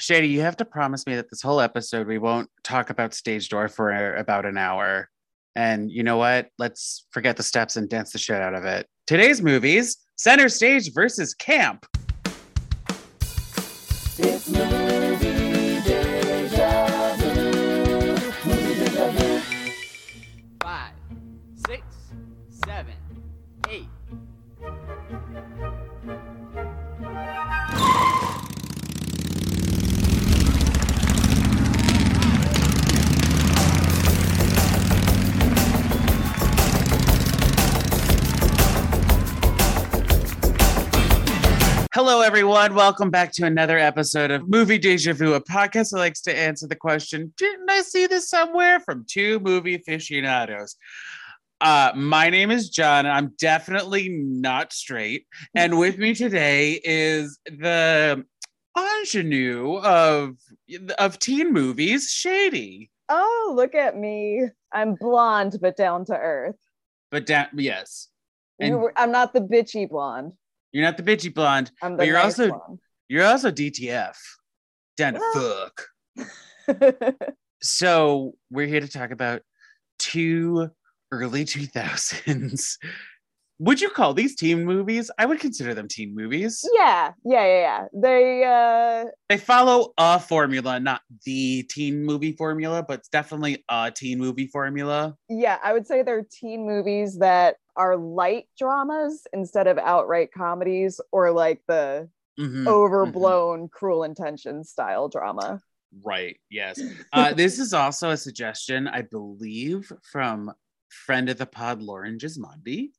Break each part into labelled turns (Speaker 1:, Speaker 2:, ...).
Speaker 1: Shady, you have to promise me that this whole episode we won't talk about stage door for about an hour. And you know what? Let's forget the steps and dance the shit out of it. Today's movies Center Stage versus Camp. Hello, everyone. Welcome back to another episode of Movie Deja Vu, a podcast that likes to answer the question Didn't I see this somewhere? from two movie aficionados. Uh, my name is John. I'm definitely not straight. And with me today is the ingenue of, of teen movies, Shady.
Speaker 2: Oh, look at me. I'm blonde, but down to earth.
Speaker 1: But da- yes, And-
Speaker 2: were- I'm not the bitchy blonde.
Speaker 1: You're not the bitchy blonde,
Speaker 2: I'm
Speaker 1: but you're
Speaker 2: nice
Speaker 1: also
Speaker 2: blonde.
Speaker 1: you're also DTF. Down to
Speaker 2: ah.
Speaker 1: fuck. So we're here to talk about two early 2000s. Would you call these teen movies? I would consider them teen movies.
Speaker 2: yeah, yeah, yeah, yeah. They uh
Speaker 1: They follow a formula, not the teen movie formula, but definitely a teen movie formula.
Speaker 2: yeah, I would say they're teen movies that are light dramas instead of outright comedies or like the
Speaker 1: Mhm,
Speaker 2: overblown cruel intentions style drama.
Speaker 1: Right. Yes. Uh, this is also a suggestion, I believe, from friend of the pod, Lauren Gismondi.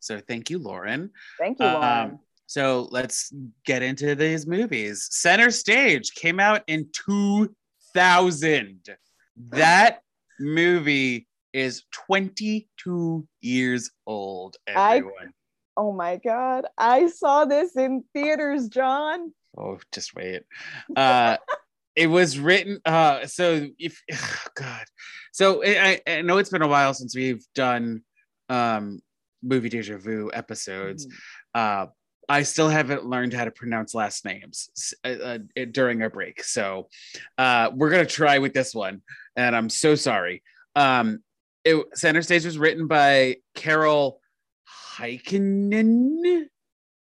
Speaker 1: So thank you, Lauren.
Speaker 2: Thank you, Lauren.
Speaker 1: Um, so let's get into these movies. Center Stage came out in 2000. That movie is 22 years old,
Speaker 2: I-
Speaker 1: everyone.
Speaker 2: oh my god. I saw this in theaters, John.
Speaker 1: Oh, just wait. Uh, it was written. Uh, so if God, so I, I know it's been a while since we've done um movie deja vu episodes. Uh, I still haven't learned how to pronounce last names uh, uh, during our break, so uh, we're gonna try with this one, and I'm so sorry. Um, it, Center Stage was written by Carol Heikkinen.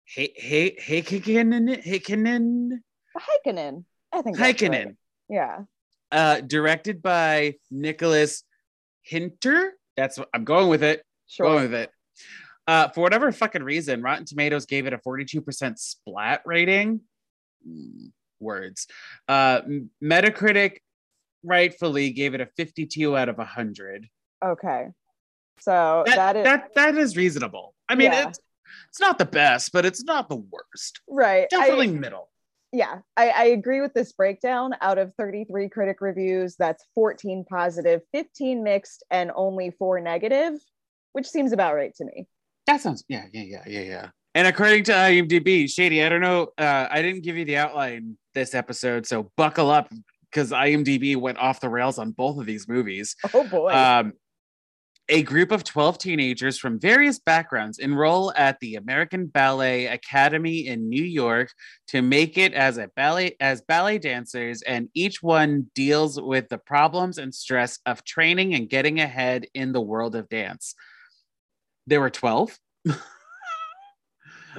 Speaker 1: Hey, hey, Heikkinen, Heikkinen,
Speaker 2: Heikkinen. I think that's right. Yeah.
Speaker 1: Uh, directed by Nicholas Hinter. That's what I'm going with it.
Speaker 2: Sure.
Speaker 1: Going with it. Uh, for whatever fucking reason, Rotten Tomatoes gave it a 42% splat rating. Mm, words. Uh, Metacritic rightfully gave it a 52 out of 100.
Speaker 2: Okay. So
Speaker 1: That,
Speaker 2: that is
Speaker 1: that, that is reasonable. I mean,
Speaker 2: Yeah.
Speaker 1: it's, it's not the best, but it's not the worst.
Speaker 2: right. I-
Speaker 1: Definitely middle.
Speaker 2: yeah, I, I agree with this breakdown. Out of 33 critic reviews, that's 14 positive, 15 mixed, and only four negative, which seems about right to me.
Speaker 1: That sounds yeah, yeah, yeah, yeah, yeah. And according to IMDb, Shady, I don't know, uh, I didn't give you the outline this episode, so buckle up because IMDb went off the rails on both of these movies.
Speaker 2: Oh boy.
Speaker 1: Um, a group of 12 teenagers from various backgrounds enroll at the American Ballet Academy in New York to make it as a ballet as ballet dancers and each one deals with the problems and stress of training and getting ahead in the world of dance. There were 12.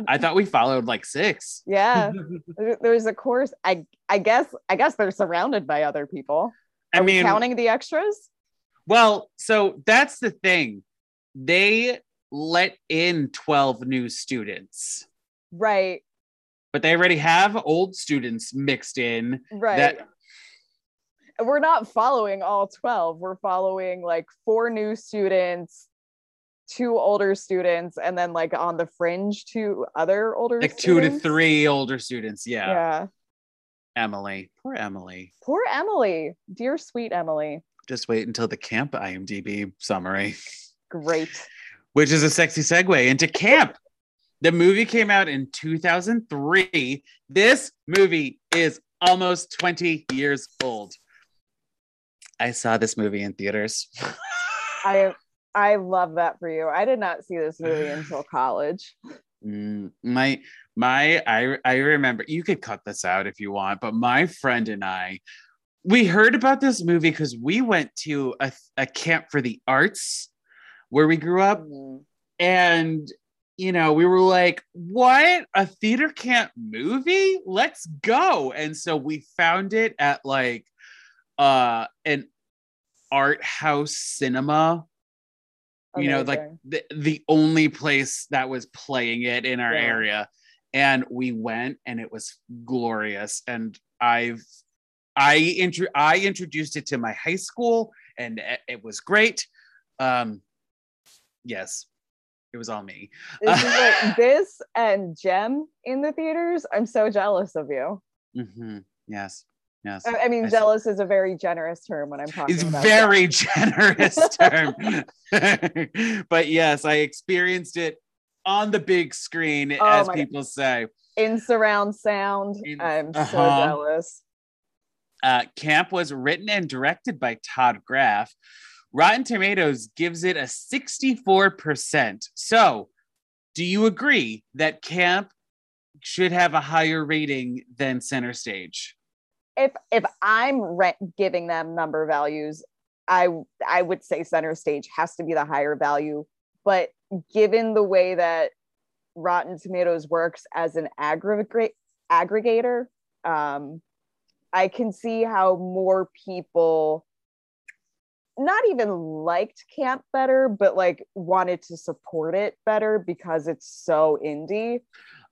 Speaker 1: I thought we followed like 6.
Speaker 2: yeah. There- There's a course. I I guess I guess they're surrounded by other people.
Speaker 1: I
Speaker 2: Are we
Speaker 1: mean,
Speaker 2: counting the extras?
Speaker 1: Well, so that's the thing. They let in 12 new students,
Speaker 2: Right.
Speaker 1: but they already have old students mixed in.
Speaker 2: Right.
Speaker 1: That
Speaker 2: We're not following all 12. We're following like four new students, two older students, and then like on the fringe, two other older
Speaker 1: like two to three older students. Yeah.
Speaker 2: yeah.
Speaker 1: Emily. Poor Emily.
Speaker 2: Poor Emily. Dear sweet Emily.
Speaker 1: Just wait until the camp IMDb summary,
Speaker 2: Great.
Speaker 1: which is a sexy segue into camp. The movie came out in 2003. This movie is almost 20 years old. I saw this movie in theaters.
Speaker 2: I I love that for you. I did not see this movie until college.
Speaker 1: Mm, my my I I remember you could cut this out if you want, but my friend and I we heard about this movie because we went to a, a camp for the arts where we grew up
Speaker 2: Mhm.
Speaker 1: and you know we were like what a theater camp movie let's go and so we found it at like uh an art house cinema you know like the, the only place that was playing it in our
Speaker 2: Yeah.
Speaker 1: area and we went and it was glorious and i've i intro i introduced it to my high school and it, was great um yes it was all me
Speaker 2: This is like this and Gem in the theaters. I'm so jealous of you.
Speaker 1: mm-hmm. yes yes
Speaker 2: I, mean,
Speaker 1: I see.
Speaker 2: jealous is a very generous term when I'm talking
Speaker 1: it's very generous term but yes i experienced it on the big screen
Speaker 2: Oh
Speaker 1: as
Speaker 2: my God.
Speaker 1: people say
Speaker 2: in surround sound.
Speaker 1: In-
Speaker 2: I'm so
Speaker 1: uh-huh.
Speaker 2: jealous.
Speaker 1: Uh, Camp was written and directed by Todd Graff. Rotten Tomatoes gives it a 64%. So, do you agree that Camp should have a higher rating than Center Stage?
Speaker 2: If if I'm re- giving them number values, I I would say center stage has to be the higher value. But given the way that Rotten Tomatoes works as an aggregate aggregator, um, I can see how more people not even liked camp better, but like wanted to support it better because it's so indie.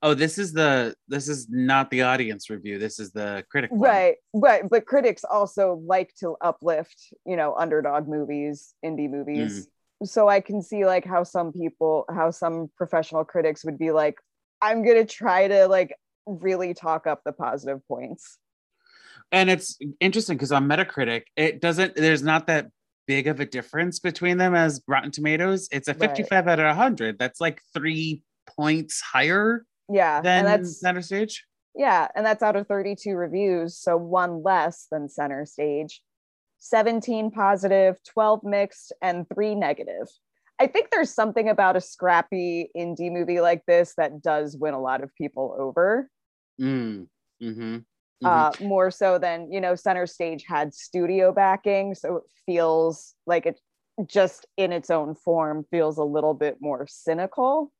Speaker 1: Oh, this is the this is not the audience review. This is the critic one.
Speaker 2: Right, right. But critics also like to uplift, you know, underdog movies, indie movies. Mm. So I can see like how some people, how some professional critics would be like, I'm gonna try to like really talk up the positive points.
Speaker 1: And it's interesting because on Metacritic, it doesn't there's not that big of a difference between them as Rotten Tomatoes. It's a
Speaker 2: Right.
Speaker 1: 55 out of 100. That's like 3 points higher
Speaker 2: Yeah, and that's
Speaker 1: Center Stage.
Speaker 2: yeah, and that's out of 32 reviews, so one less than center stage. 17 positive, 12 mixed, and three negative. I think there's something about a scrappy indie movie like this that does win a lot of people over.
Speaker 1: Mm. hmm
Speaker 2: uh, more so than you know center stage had studio backing so it feels like it just in its own form feels a little bit more cynical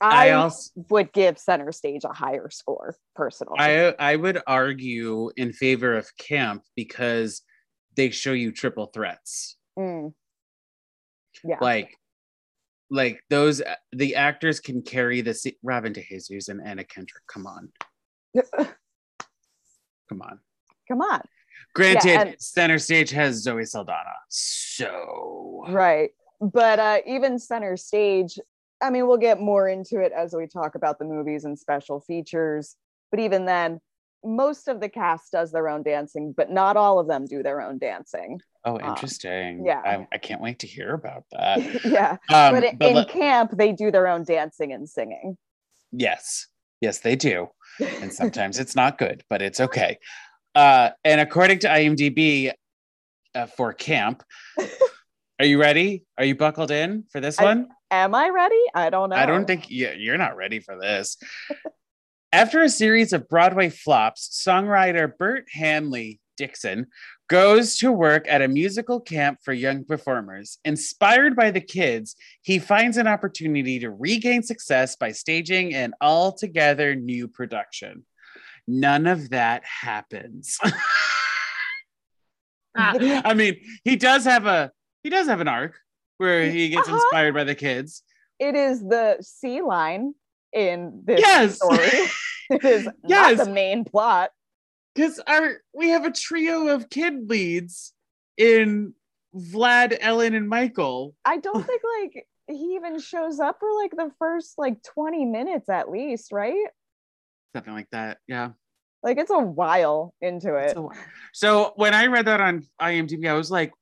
Speaker 1: I
Speaker 2: i,
Speaker 1: also
Speaker 2: would give center stage a higher score personally
Speaker 1: I I would argue in favor of Camp because they show you triple threats.
Speaker 2: Mm. yeah
Speaker 1: Like like those the actors can carry the se- Robin DeJesus and Anna Kendrick. Come on. Come on.
Speaker 2: come on
Speaker 1: Granted,
Speaker 2: and-
Speaker 1: center stage has Zoe Saldana. So
Speaker 2: right but uh even center stage i mean we'll get more into it as we talk about the movies and special features but even then most of the cast does their own dancing but not all of them do their own dancing
Speaker 1: oh,
Speaker 2: uh,
Speaker 1: interesting.
Speaker 2: yeah.
Speaker 1: I, I can't wait to hear about that.
Speaker 2: yeah
Speaker 1: Um,
Speaker 2: but, in
Speaker 1: but
Speaker 2: in
Speaker 1: le-
Speaker 2: camp they do their own dancing and singing
Speaker 1: yes, yes, they do. and sometimes it's not good, but it's okay. Uh, and according to IMDb uh, for camp, are you ready? Are you buckled in for this
Speaker 2: I-
Speaker 1: one?
Speaker 2: Am i ready i don't know
Speaker 1: I don't think you're not ready for this. After a series of Broadway flops, songwriter Bert Hanley Dixon goes to work at a musical camp for young performers. Inspired by the kids, he finds an opportunity to regain success by staging an altogether new production. None of that happens. Ah. I mean, he does have a he does have an arc where he gets
Speaker 2: Uh-huh.
Speaker 1: inspired by the kids.
Speaker 2: it is the c line in this
Speaker 1: Yes.
Speaker 2: story it is
Speaker 1: Yes.
Speaker 2: not the main plot
Speaker 1: because our we have a trio of kid leads in Vlad, Ellen, and Michael.
Speaker 2: i don't think like he even shows up for like the first like 20 minutes at least right
Speaker 1: Something like that. Yeah.
Speaker 2: like it's a while into it
Speaker 1: so when I read that on IMDb, I was like,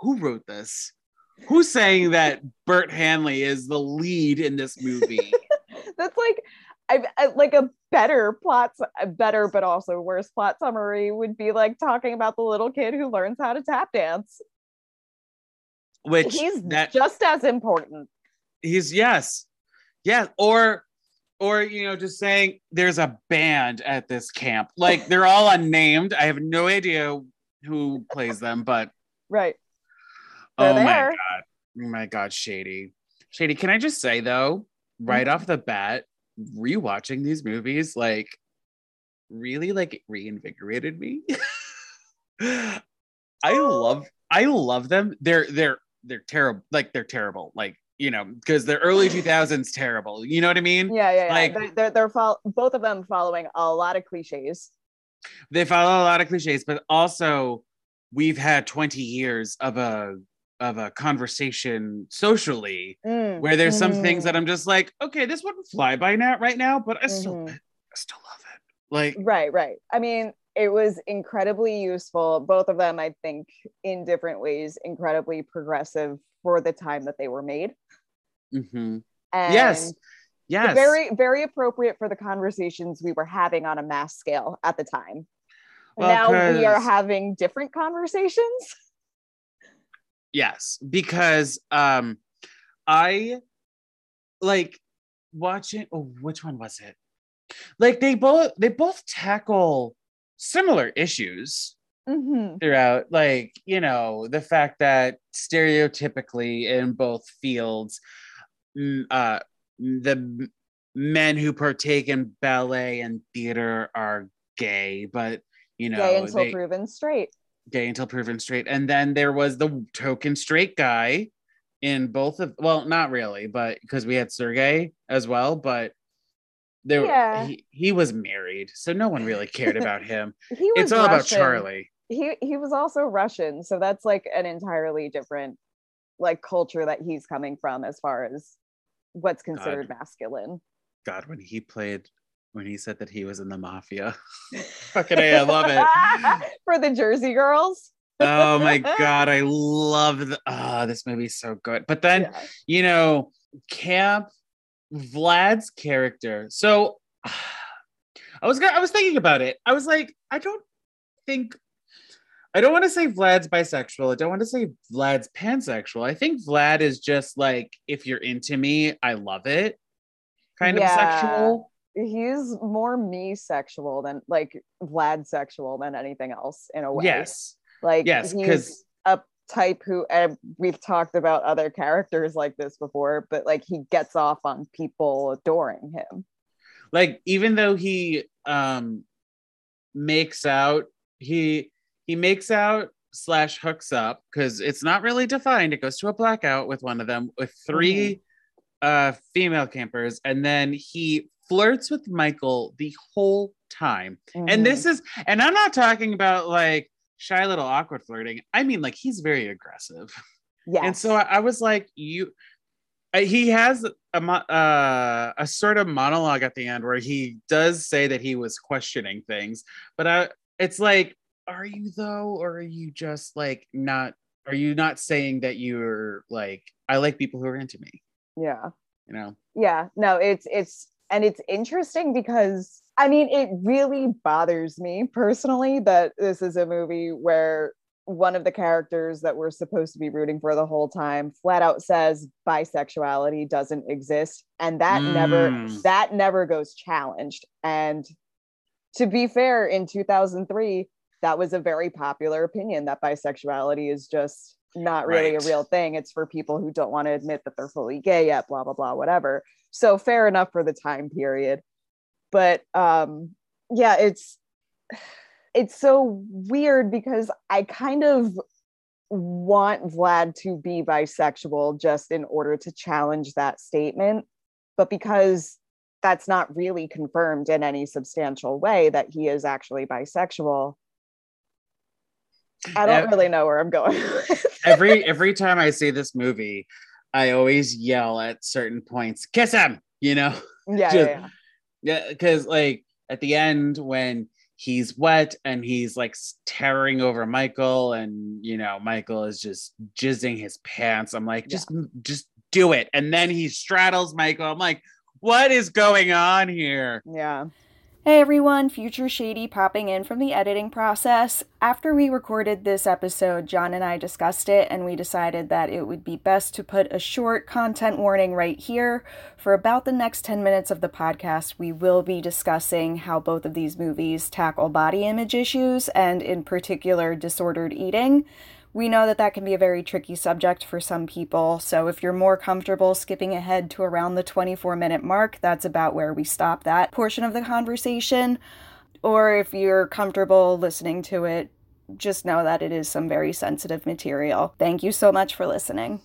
Speaker 1: who wrote this? Who's saying that Bert Hanley is the lead in this movie?
Speaker 2: that's like I, I like a better plot a better but also worse plot summary would be like talking about the little kid who learns how to tap dance
Speaker 1: Which
Speaker 2: he's
Speaker 1: that
Speaker 2: just as important
Speaker 1: he's yes. yes, Or or you know, just saying there's a band at this camp. Like they're all unnamed. I have no idea who plays them, but
Speaker 2: Right. They're
Speaker 1: oh my god. Oh my god, Shady. Shady, can I just say though, right
Speaker 2: Mm-hmm.
Speaker 1: off the bat, rewatching these movies, like really like reinvigorated me. I love I love them. They're they're they're terrible. Like they're terrible. Like, you know, because they're early 2000s terrible. You know what I mean?
Speaker 2: Yeah, yeah, yeah.
Speaker 1: Like-
Speaker 2: they're they're, they're fol- both of them following a lot of cliches.
Speaker 1: They follow a lot of cliches, but also we've had 20 years of a of a conversation socially
Speaker 2: Mm,
Speaker 1: where there's some things that
Speaker 2: mm.
Speaker 1: I'm just like, okay, this wouldn't fly by now right now, but I still
Speaker 2: Mhm.
Speaker 1: I still love it. Like
Speaker 2: Right, right. I mean, it was incredibly useful. Both of them, I think, in different ways, incredibly progressive for the time that they were made.
Speaker 1: mhm.
Speaker 2: And
Speaker 1: yes. Yes.
Speaker 2: very, very appropriate for the conversations we were having on a mass scale at the time.
Speaker 1: Well,
Speaker 2: now we are having different conversations.
Speaker 1: yes because um i like watching oh which one was it like they both they both tackle similar issues
Speaker 2: Mhm.
Speaker 1: throughout like you know the fact that stereotypically in both fields uh the men who partake in ballet and theater are gay but you know
Speaker 2: Gay until
Speaker 1: they,
Speaker 2: proven straight.
Speaker 1: Gay until proven straight. And then there was the token straight guy in both of well, not really, but because we had Sergey as well, but there
Speaker 2: Yeah.
Speaker 1: he, he was married, so no one really cared about him.
Speaker 2: He was
Speaker 1: it's all about Charlie.
Speaker 2: He he was also Russian, so that's like an entirely different like culture that he's coming from as far as what's considered masculine.
Speaker 1: God, when he played when he said that he was in the mafia. Fucking A, I love it.
Speaker 2: For the Jersey girls.
Speaker 1: Oh my god, I love the ah, this movie's so good. But then
Speaker 2: Yeah.
Speaker 1: you know, Camp Vlad's character. So I was I was thinking about it. I was like, I don't think I don't want to say Vlad's bisexual. I don't want to say Vlad's pansexual. I think Vlad is just like, if you're into me, I love it. Kind
Speaker 2: Yeah.
Speaker 1: of sexual.
Speaker 2: He's more me sexual than like Vlad sexual than anything else in a way.
Speaker 1: Yes.
Speaker 2: Like
Speaker 1: Yes,
Speaker 2: he's
Speaker 1: because
Speaker 2: a type who and we've talked about other characters like this before, but like he gets off on people adoring him.
Speaker 1: like even though he um makes out he he makes out slash hooks up because it's not really defined it goes to a blackout with one of them with 3 uh female campers and then he flirts with michael the whole time
Speaker 2: Mhm.
Speaker 1: and this is and i'm not talking about like shy little awkward flirting i mean like he's very aggressive
Speaker 2: Yeah.
Speaker 1: and so I, I was like, you. uh, He has a uh, a sort of monologue at the end where he does say that he was questioning things, but I, it's like, are you though, or are you just like not? Are you not saying that you're like I like people who are into me?
Speaker 2: yeah.
Speaker 1: You know?
Speaker 2: yeah no it's it's and it's interesting because i mean it really bothers me personally that this is a movie where one of the characters that we're supposed to be rooting for the whole time flat out says bisexuality doesn't exist and that never
Speaker 1: Mm.
Speaker 2: that never goes challenged and to be fair in 2003 that was a very popular opinion that bisexuality is just not really
Speaker 1: Right.
Speaker 2: a real thing it's for people who don't want to admit that they're fully gay yet blah blah blah whatever so fair enough for the time period. But um yeah it's it's so weird because i kind of want vlad to be bisexual just in order to challenge that statement. But because that's not really confirmed in any substantial way that he is actually bisexual i don't really know where i'm going
Speaker 1: every every time I see this movie, I always yell at certain points, "Kiss him!" You know.
Speaker 2: yeah, yeah,
Speaker 1: Just-
Speaker 2: yeah.
Speaker 1: Yeah, because like at the end when he's wet and he's like tearing over Michael, and you know Michael is just jizzing his pants. I'm like, just just do it. And then he straddles Michael. I'm like, what is going on here?
Speaker 2: yeah
Speaker 3: Hey everyone, Future Shady popping in from the editing process. After we recorded this episode, John and I discussed it and we decided that it would be best to put a short content warning right here. For about the next 10 minutes of the podcast, we will be discussing how both of these movies tackle body image issues and, in particular, disordered eating. We know that that can be a very tricky subject for some people, so if you're more comfortable skipping ahead to around the 24 minute mark, that's about where we stop that portion of the conversation. Or if you're comfortable listening to it, just know that it is some very sensitive material. Thank you so much for listening.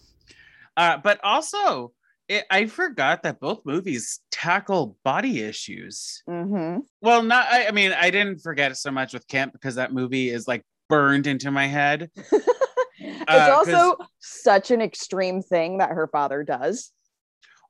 Speaker 1: Uh, but also, it, I forgot that both movies tackle body issues.
Speaker 2: Mm-hmm.
Speaker 1: Well, not. I, I mean, I didn't forget so much with Camp because that movie is like burned into my head.
Speaker 2: it's
Speaker 1: Uh,
Speaker 2: also such an extreme thing that her father does.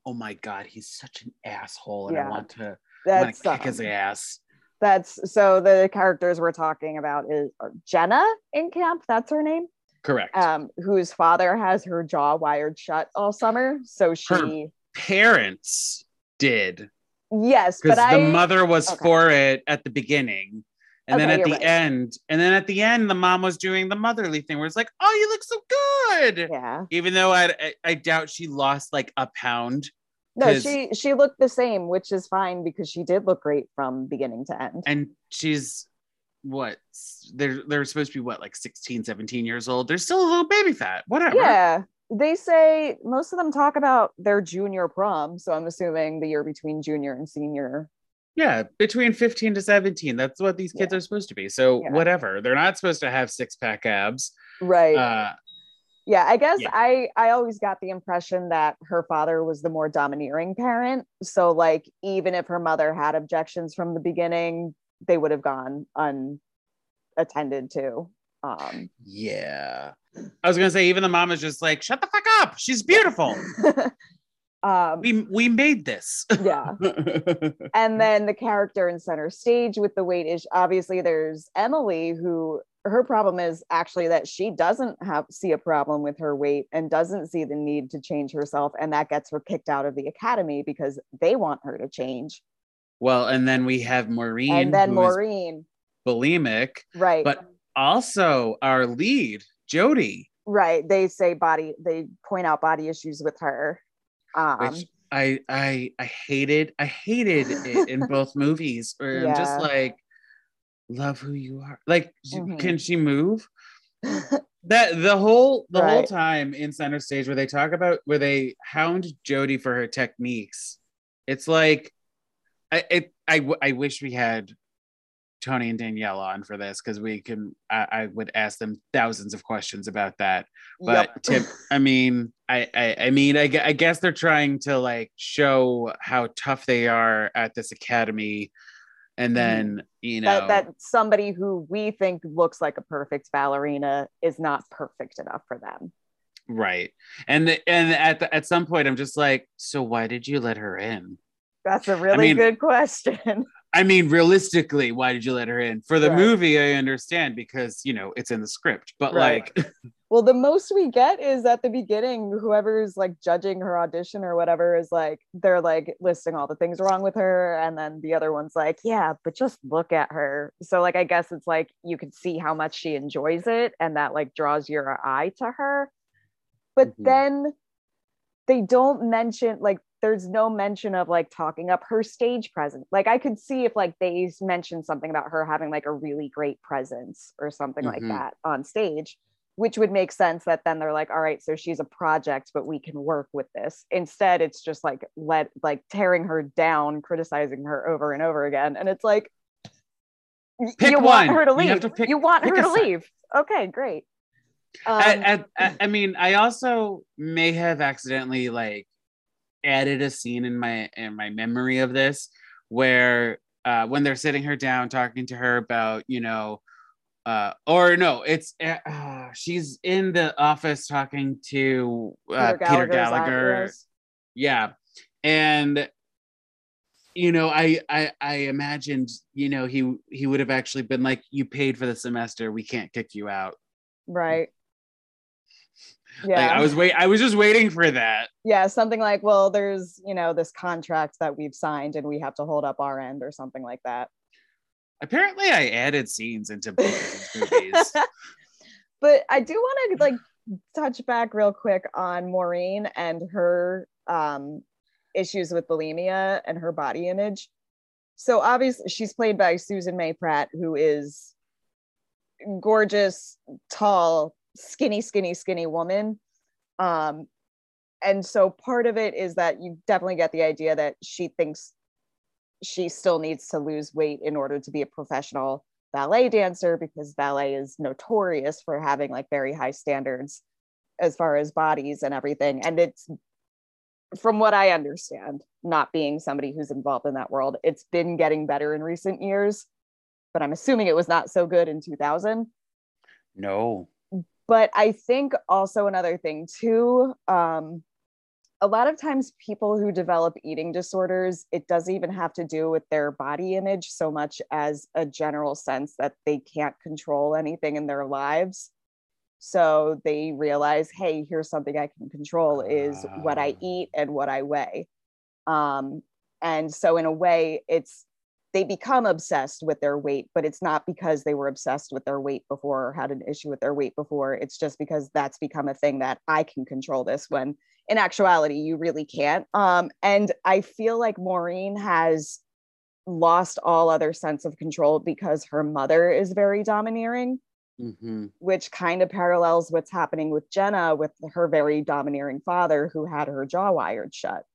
Speaker 1: Oh my god, he's such an asshole, and I want to, I want
Speaker 2: That's
Speaker 1: to kick his
Speaker 2: um,
Speaker 1: ass.
Speaker 2: that's so the characters we're talking about is Jenna in camp. That's her name.
Speaker 1: Correct.
Speaker 2: Um, whose father has her jaw wired shut all summer. So she,
Speaker 1: Parents did
Speaker 2: yes,
Speaker 1: because
Speaker 2: but
Speaker 1: the
Speaker 2: I
Speaker 1: mother was
Speaker 2: okay.
Speaker 1: for it at the beginning. And then at the
Speaker 2: right.
Speaker 1: end, and then at the end, the mom was doing the motherly thing where it's like, "Oh, you look so good,"
Speaker 2: yeah.
Speaker 1: even though I, I I doubt she lost like a pound.
Speaker 2: No, she she looked the same, which is fine because she did look great from beginning to end.
Speaker 1: and she's what they're they're supposed to be what like 16 17 years old they're still a little baby fat whatever
Speaker 2: Yeah. They say most of them talk about their junior prom. So I'm assuming the year between junior and senior.
Speaker 1: Yeah between 15 to 17 that's what these kids are supposed to be so
Speaker 2: Yeah.
Speaker 1: whatever they're not supposed to have six-pack abs
Speaker 2: Right.
Speaker 1: uh
Speaker 2: yeah. I guess
Speaker 1: yeah.
Speaker 2: I I always got the impression that her father was the more domineering parent. So like even if her mother had objections from the beginning, they would have gone unattended to. Um
Speaker 1: yeah i was gonna say even the mom is just like shut the fuck up she's beautiful
Speaker 2: um
Speaker 1: we we made this.
Speaker 2: Yeah. and then the character in center stage with the weight is obviously there's Emily who her problem is actually that she doesn't have see a problem with her weight and doesn't see the need to change herself and that gets her kicked out of the academy because they want her to change.
Speaker 1: Well and then we have maureen
Speaker 2: and then Maureen.
Speaker 1: bulimic
Speaker 2: right.
Speaker 1: but also our lead jody.
Speaker 2: Right. They say body they point out body issues with her um
Speaker 1: which I I I hated I hated it in both movies. Where I'm just like, love who you are. Like,
Speaker 2: Mhm.
Speaker 1: can she move? That the whole the whole time in center stage where they talk about where they hound Jodie for her techniques. It's like, I it I I wish we had Tony and Danielle on for this because we can I, I would ask them thousands of questions about that but
Speaker 2: Yep.
Speaker 1: Tim, I mean, I, I, I mean, I, I guess they're trying to like show how tough they are at this academy, and then you know,
Speaker 2: Mm-hmm. that that somebody who we think looks like a perfect ballerina is not perfect enough for them
Speaker 1: right, and the, and at the, at some point, I'm just like, so why did you let her in?
Speaker 2: That's a really
Speaker 1: mean-
Speaker 2: good question.
Speaker 1: I mean, realistically, why did you let her in? For the
Speaker 2: Right.
Speaker 1: movie, I understand because you know it's in the script, but
Speaker 2: Right.
Speaker 1: like,
Speaker 2: well, the most we get is at the beginning, whoever's like judging her audition or whatever is like, they're like listing all the things wrong with her. And then the other one's like, yeah, but just look at her. So, like, I guess it's like you can see how much she enjoys it and that like draws your eye to her. But
Speaker 1: Mhm.
Speaker 2: then they don't mention like there's no mention of like talking up her stage presence. Like I could see if like they mentioned something about her having like a really great presence or something like
Speaker 1: Mhm.
Speaker 2: that on stage, which would make sense that then they're like, all right, so she's a project, but we can work with this. Instead, it's just like let like tearing her down, criticizing her over and over again. And it's like
Speaker 1: Pick
Speaker 2: you want her to
Speaker 1: You
Speaker 2: leave. You,
Speaker 1: pick-
Speaker 2: want her to
Speaker 1: side.
Speaker 2: leave. Okay, great. Um,
Speaker 1: I, I- I mean, I also may have accidentally like added a scene in my in my memory of this where uh, when they're sitting her down talking to her about you know uh, or no it's uh, uh, she's in the office talking to uh, Peter
Speaker 2: Gallagher's
Speaker 1: Gallagher. yeah. And you know I, I i imagined you know he he would have actually been like you paid for the semester. We can't kick you out.
Speaker 2: Right. Yeah.
Speaker 1: Like I was wait I was just waiting for that.
Speaker 2: yeah, something like, well, there's, you know, this contract that we've signed and we have to hold up our end or something like that.
Speaker 1: Apparently I added scenes into both movies.
Speaker 2: but I do want to like touch back real quick on Maureen and her um issues with bulimia and her body image. So obviously she's played by Susan May Pratt, who is gorgeous, tall, skinny, skinny, skinny woman. Um, and so part of it is that you definitely get the idea that she thinks she still needs to lose weight in order to be a professional ballet dancer because ballet is notorious for having like very high standards as far as bodies and everything and it's from what i understand not being somebody who's involved in that world it's been getting better in recent years but i'm assuming it was not so good in 2000
Speaker 1: No.
Speaker 2: But i think also another thing too um, a lot of times people who develop eating disorders it doesn't even have to do with their body image so much as a general sense that they can't control anything in their lives so they realize hey here's something i can control is what i
Speaker 1: Ah.
Speaker 2: eat and what i weigh um, and so in a way it's they become obsessed with their weight but it's not because they were obsessed with their weight before or had an issue with their weight before it's just because that's become a thing that i can control this when in actuality you really can't um, and i feel like maureen has lost all other sense of control because her mother is very domineering
Speaker 1: Mhm.
Speaker 2: which kind of parallels what's happening with Jenna with her very domineering father who had her jaw wired shut.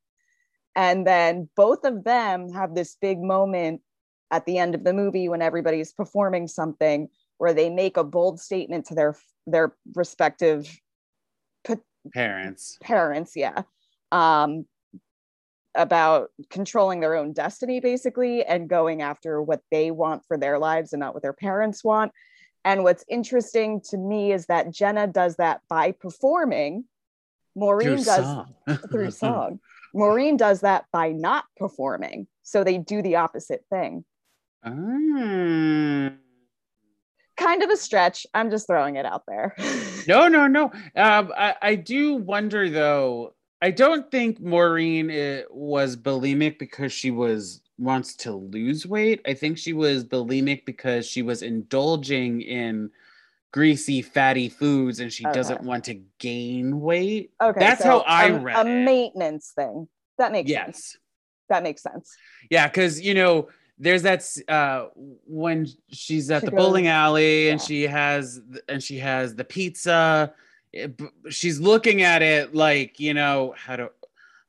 Speaker 2: And then both of them have this big moment at the end of the movie when everybody's performing something where they make a bold statement to their their respective
Speaker 1: Parents.
Speaker 2: parents, yeah. Um about controlling their own destiny basically and going after what they want for their lives and not what their parents want. And what's interesting to me is that Jenna does that by performing. Maureen
Speaker 1: Through
Speaker 2: does
Speaker 1: song.
Speaker 2: through song. Maureen does that by not performing. So they do the opposite thing.
Speaker 1: Ah.
Speaker 2: Kind of a stretch. I'm just throwing it out there.
Speaker 1: No, no, no. Um, I, I do wonder though. I don't think Maureen uh, was bulimic because she was wants to lose weight. I think she was bulimic because she was indulging in greasy, fatty foods and she
Speaker 2: Okay.
Speaker 1: doesn't want to gain weight.
Speaker 2: Okay.
Speaker 1: That's
Speaker 2: so
Speaker 1: how I
Speaker 2: a,
Speaker 1: read
Speaker 2: a
Speaker 1: it.
Speaker 2: maintenance thing. That makes sense.
Speaker 1: Yes.
Speaker 2: That makes sense.
Speaker 1: Yeah, because you know, there's that uh when she's at
Speaker 2: She
Speaker 1: the bowling
Speaker 2: goes-
Speaker 1: alley and she has and she has the pizza. it- she's looking at it like, you know, how to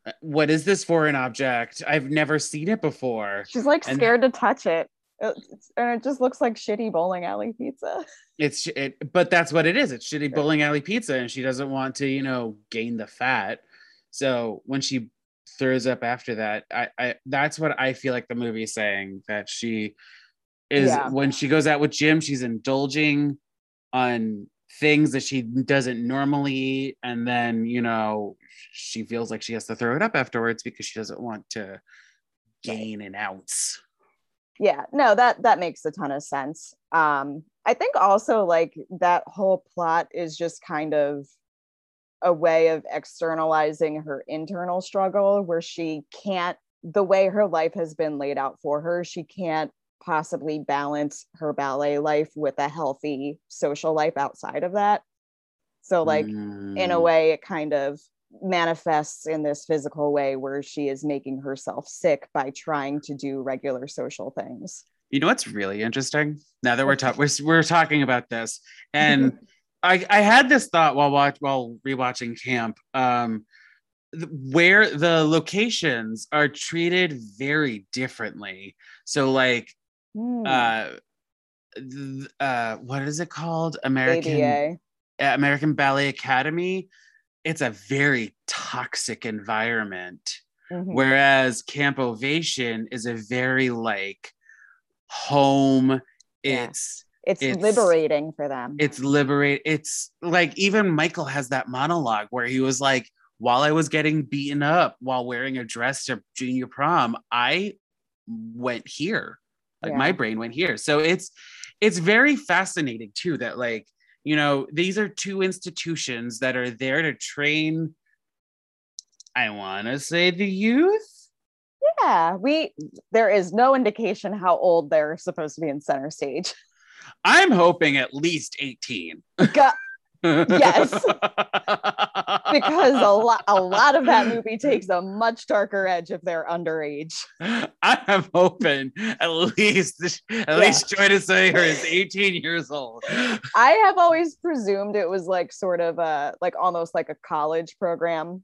Speaker 1: uh, what is this foreign object? I've never seen it before.
Speaker 2: She's like
Speaker 1: And-
Speaker 2: scared to touch it. It's, and it just looks like shitty bowling alley pizza.
Speaker 1: It's it, but that's what it is. It's shitty
Speaker 2: Sure.
Speaker 1: bowling alley pizza, and she doesn't want to, you know, gain the fat. So when she throws up after that, I, I that's what I feel like the movie is saying that she is
Speaker 2: Yeah.
Speaker 1: when she goes out with Jim, she's indulging on things that she doesn't normally eat, and then you know she feels like she has to throw it up afterwards because she doesn't want to gain an ounce.
Speaker 2: yeah no that that makes a ton of sense um i think also like that whole plot is just kind of a way of externalizing her internal struggle where she can't the way her life has been laid out for her she can't possibly balance her ballet life with a healthy social life outside of that so like in a
Speaker 1: Mm.
Speaker 2: way it kind of manifests in this physical way where she is making herself sick by trying to do regular social things
Speaker 1: You know what's really interesting? Now that we're talking, we're, we're talking about this, and I I had this thought while watch while rewatching Camp, um, th- where the locations are treated very differently. So like,
Speaker 2: Hmm,
Speaker 1: uh, th- uh, what is it called? American uh, American Ballet Academy. It's a very toxic environment
Speaker 2: Mhm.
Speaker 1: whereas camp ovation is a very like home
Speaker 2: Yeah.
Speaker 1: it's
Speaker 2: it's,
Speaker 1: it's-
Speaker 2: liberating for them
Speaker 1: it's liberate it's like even michael has that monologue where he was like while i was getting beaten up while wearing a dress to junior prom i went here like my brain went here so it's it's very fascinating too that like you know, these are two institutions that are there to train, I want to say the youth.
Speaker 2: Yeah, we there is no indication how old they're supposed to be in center stage.
Speaker 1: I'm hoping at least 18.
Speaker 2: Got- Yes. because a lot a lot of that movie takes a much darker edge if they're underage.
Speaker 1: I'm hoping at least at least Joy Sayer is 18 years old.
Speaker 2: I have always presumed it was like sort of a like almost like a college program,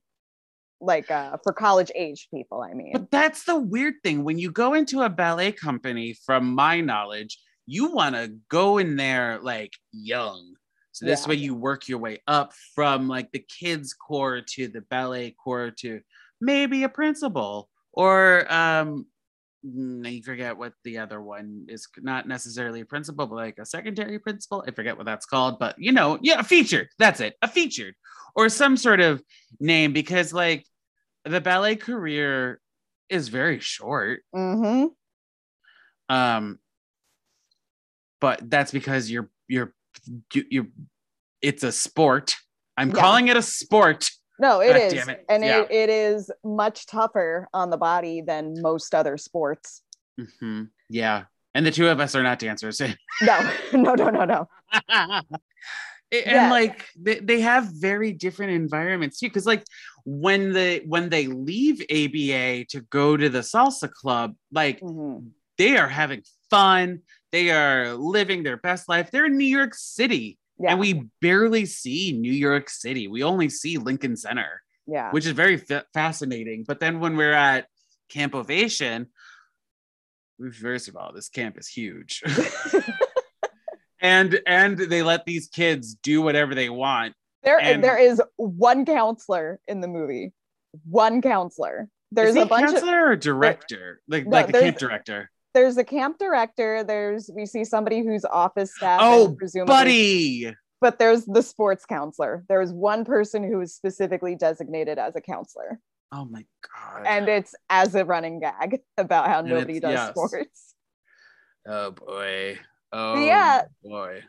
Speaker 2: like uh for college age people. I mean,
Speaker 1: But that's the weird thing. When you go into a ballet company, from my knowledge, you want to go in there like young. So this
Speaker 2: Yeah.
Speaker 1: way you work your way up from like the kids core to the ballet core to maybe a principal or um I forget what the other one is not necessarily a principal, but like a secondary principal. I forget what that's called, but you know, yeah, a featured. That's it, a featured or some sort of name because like the ballet career is very short.
Speaker 2: hmm
Speaker 1: Um, but that's because you're you're you, you it's a sport. I'm
Speaker 2: Yeah.
Speaker 1: calling it a sport.
Speaker 2: no, it
Speaker 1: God
Speaker 2: is,
Speaker 1: it.
Speaker 2: and
Speaker 1: Yeah.
Speaker 2: it, it is much tougher on the body than most other sports.
Speaker 1: Mhm. Yeah, and the two of us are not dancers.
Speaker 2: No, no, no, no, no.
Speaker 1: and
Speaker 2: Yeah.
Speaker 1: like they, they have very different environments too because like when the when they leave aba to go to the salsa club like
Speaker 2: Mhm.
Speaker 1: they are having fun they are living their best life. They're in new york city.
Speaker 2: Yeah,
Speaker 1: and we barely see new york city. We only see lincoln center
Speaker 2: yeah,
Speaker 1: which is very fa- fascinating. But then when we're at camp ovation first of all this camp is huge. And and they let these kids do whatever they want.
Speaker 2: There
Speaker 1: and-
Speaker 2: there is one counselor in the movie. One counselor. There's a bunch of
Speaker 1: counselor or director? Like
Speaker 2: No,
Speaker 1: like the camp director
Speaker 2: there's a camp director. There's we see somebody who's office staff.
Speaker 1: Oh,
Speaker 2: and presumably,
Speaker 1: buddy
Speaker 2: But there's the sports counselor. There's one person who is specifically designated as a counselor,
Speaker 1: oh my god
Speaker 2: and it's as a running gag about how
Speaker 1: And
Speaker 2: nobody does
Speaker 1: yes.
Speaker 2: sports.
Speaker 1: oh boy oh
Speaker 2: yeah.
Speaker 1: boy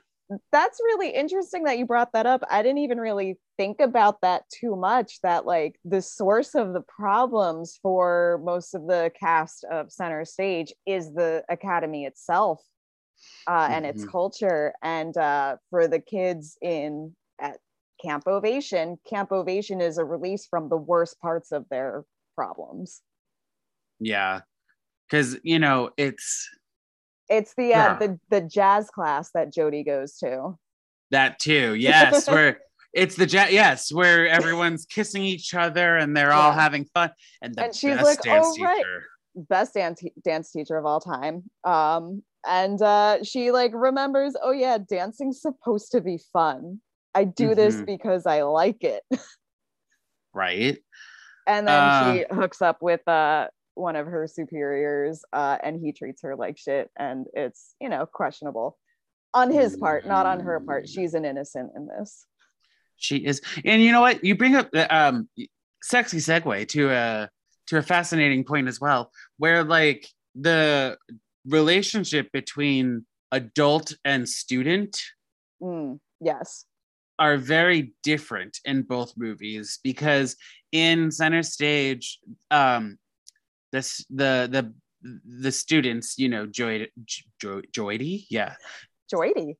Speaker 2: That's really interesting that you brought that up. I didn't even really think about that too much. That like the source of the problems for most of the cast of Center Stage is the academy itself uh, and its
Speaker 1: Mhm.
Speaker 2: culture. And uh, for the kids in at Camp Ovation, Camp Ovation is a release from the worst parts of their problems.
Speaker 1: yeah because you know it's
Speaker 2: It's the uh,
Speaker 1: Yeah.
Speaker 2: the the jazz class that Jody goes to.
Speaker 1: that too yes where it's the ja- yes where everyone's kissing each other and they're all having fun and the
Speaker 2: And she's
Speaker 1: best
Speaker 2: like,
Speaker 1: dance
Speaker 2: "Oh, right."
Speaker 1: teacher
Speaker 2: best dance dance teacher of all time. Um, and uh, she like remembers, oh yeah, dancing's supposed to be fun. I do this
Speaker 1: Mhm.
Speaker 2: because I like it.
Speaker 1: right
Speaker 2: And then
Speaker 1: Uh.
Speaker 2: she hooks up with uh one of her superiors, uh, and he treats her like shit, and it's you know questionable on his part, not on her part. She's an innocent in this.
Speaker 1: She is, and you know what? You bring up the um, sexy segue to a to a fascinating point as well, where like the relationship between adult and student
Speaker 2: Mm, yes.
Speaker 1: are very different in both movies because in center stage, um, this the the the students, you know, Joy Joy, Joydy, yeah,
Speaker 2: Joydy.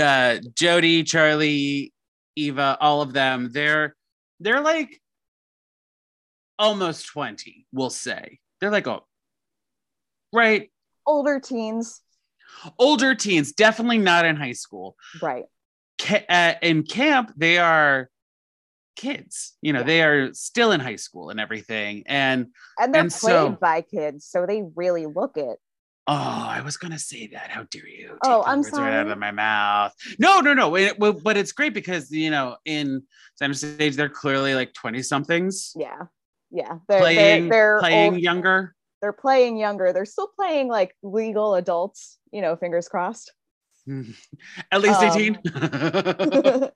Speaker 1: uh Jody, Charlie, Eva, all of them, they're they're like almost 20, we'll say. They're like oh right,
Speaker 2: Older teens.
Speaker 1: older teens, definitely not in high school.
Speaker 2: Right.
Speaker 1: Ca- uh, in camp, they are kids. You know,
Speaker 2: Yeah.
Speaker 1: they are still in high school and everything. And
Speaker 2: And they're
Speaker 1: And
Speaker 2: played
Speaker 1: so-
Speaker 2: by kids, so they really look it.
Speaker 1: oh, I was gonna say that. How dare you? Take
Speaker 2: Oh, I'm
Speaker 1: words right out of my mouth. No, no, no. It, well, but it's great because you know, in center stage, they're clearly like 20 somethings.
Speaker 2: Yeah. Yeah. They're
Speaker 1: playing
Speaker 2: they're, they're
Speaker 1: playing
Speaker 2: old-
Speaker 1: younger.
Speaker 2: they're playing younger. They're still playing like legal adults, you know, fingers crossed.
Speaker 1: At least
Speaker 2: Um,
Speaker 1: 18.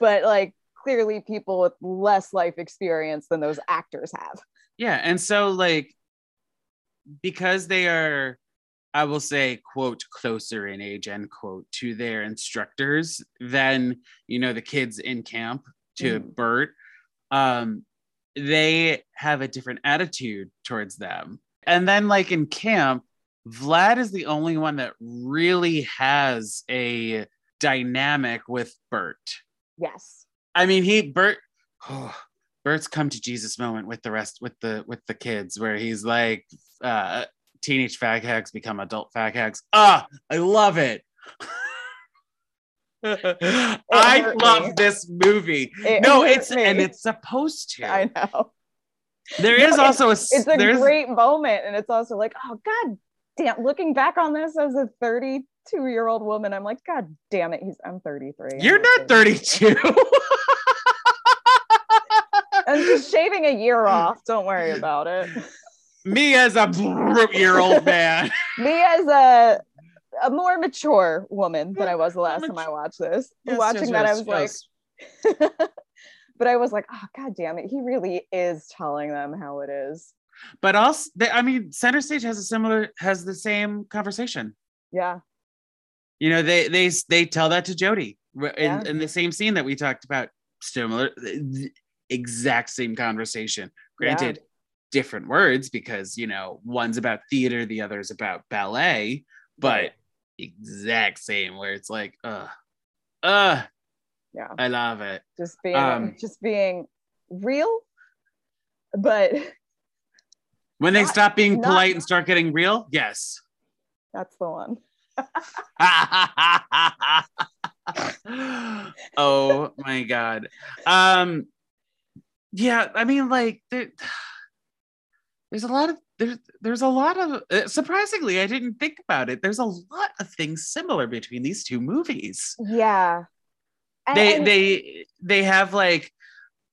Speaker 2: but like clearly people with less life experience than those actors have.
Speaker 1: yeah, and so like because they are I will say, quote, closer in age, end quote, to their instructors than, you know, the kids in camp to
Speaker 2: Mhm.
Speaker 1: Bert. Um, they have a different attitude towards them. And then, like in camp, Vlad is the only one that really has a dynamic with Bert.
Speaker 2: Yes.
Speaker 1: I mean, he Bert, oh, Bert's come to Jesus moment with the rest with the with the kids, where he's like, uh, teenage fag hags become adult fag hags. Ah, I love it. I love
Speaker 2: me.
Speaker 1: this movie.
Speaker 2: It
Speaker 1: no, it's
Speaker 2: me.
Speaker 1: and it's supposed to.
Speaker 2: I know.
Speaker 1: There
Speaker 2: No,
Speaker 1: is also a
Speaker 2: It's a great moment. And it's also like, oh God damn, looking back on this as a 32 year old woman, I'm like, God damn it, he's I'm 33. I'm
Speaker 1: you're not 32.
Speaker 2: Just shaving a year off. Don't worry about it.
Speaker 1: Me as a year old man.
Speaker 2: Me as a a more mature woman than I was the last time I watched this.
Speaker 1: Yes,
Speaker 2: Watching
Speaker 1: yes,
Speaker 2: that, I
Speaker 1: yes,
Speaker 2: was like, but I was like, oh god damn it, he really is telling them how it is.
Speaker 1: but also they, i mean center stage has a similar has the same conversation
Speaker 2: Yeah.
Speaker 1: you know they they they tell that to jody in,
Speaker 2: Yeah.
Speaker 1: in the same scene that we talked about similar exact same conversation. Granted different words because you know one's about theater the other is about ballet but exact same where it's like uh uh
Speaker 2: Yeah.
Speaker 1: i love it.
Speaker 2: Just being
Speaker 1: Um,
Speaker 2: just being real. But
Speaker 1: when they
Speaker 2: Not-
Speaker 1: stop being
Speaker 2: not-
Speaker 1: polite and start getting real? Yes.
Speaker 2: That's the one.
Speaker 1: oh my god. Um yeah i mean like there, there's a lot of there's there's a lot of uh, surprisingly i didn't think about it. There's a lot of things similar between these two movies.
Speaker 2: Yeah. And-
Speaker 1: they
Speaker 2: and-
Speaker 1: they they have like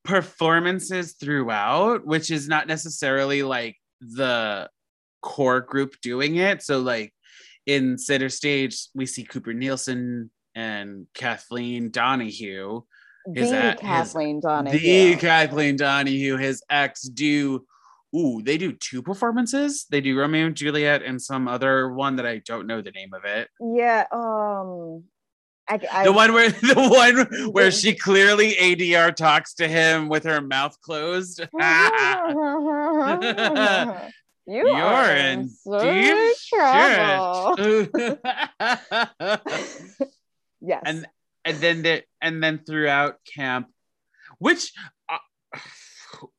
Speaker 1: performances throughout which is not necessarily like the core group doing it. So like in center stage we see cooper nielson and kathleen donahue his
Speaker 2: the
Speaker 1: a- his-
Speaker 2: Kathleen Donahue.
Speaker 1: the kathleen donahue his ex do ooh they do two performances they do romeo and juliet and some other one that i don't know the name of it
Speaker 2: yeah. Um. I, I,
Speaker 1: the one where the one where she clearly ADR talks to him with her mouth closed.
Speaker 2: you
Speaker 1: You're
Speaker 2: are
Speaker 1: in deep
Speaker 2: trouble. yes.
Speaker 1: and and then the and then throughout camp, which uh,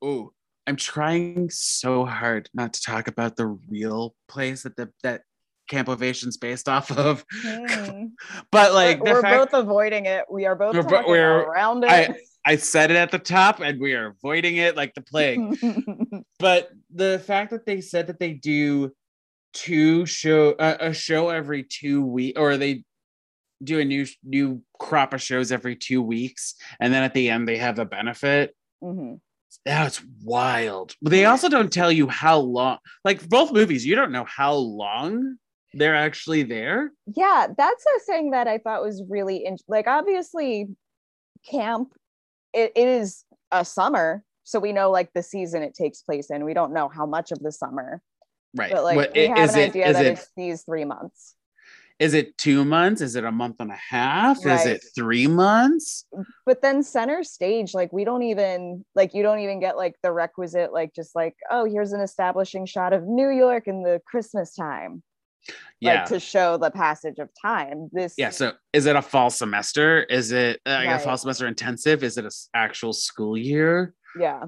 Speaker 1: oh, I'm trying so hard not to talk about the real place that the that Camp Ovation's based off of,
Speaker 2: Hmm.
Speaker 1: but like
Speaker 2: we're we're
Speaker 1: fact-
Speaker 2: both avoiding it. We are both
Speaker 1: We're
Speaker 2: talking
Speaker 1: we're-
Speaker 2: around it.
Speaker 1: I- I said it at the top and we are avoiding it like the plague. but the fact that they said that they do two show uh, a show every two week or they do a new new crop of shows every two weeks and then at the end they have a benefit.
Speaker 2: Mhm.
Speaker 1: that's wild. But they also don't tell you how long like both movies you don't know how long they're actually there.
Speaker 2: Yeah, that's a thing that I thought was really in- like obviously camp it, it is a summer so we know like the season it takes place in. We don't know how much of the summer.
Speaker 1: Right.
Speaker 2: But like
Speaker 1: What-
Speaker 2: we have an
Speaker 1: it
Speaker 2: idea that
Speaker 1: it
Speaker 2: it's these three months
Speaker 1: is it two months is it a month and a half is it three months
Speaker 2: but then center stage like we don't even like you don't even get like the requisite like just like oh here's an establishing shot of new york in the christmas time
Speaker 1: yeah
Speaker 2: like to show the passage of time this
Speaker 1: Yeah. So is it a fall semester? Is it uh, like a fall semester intensive? Is it a s- actual school year?
Speaker 2: yeah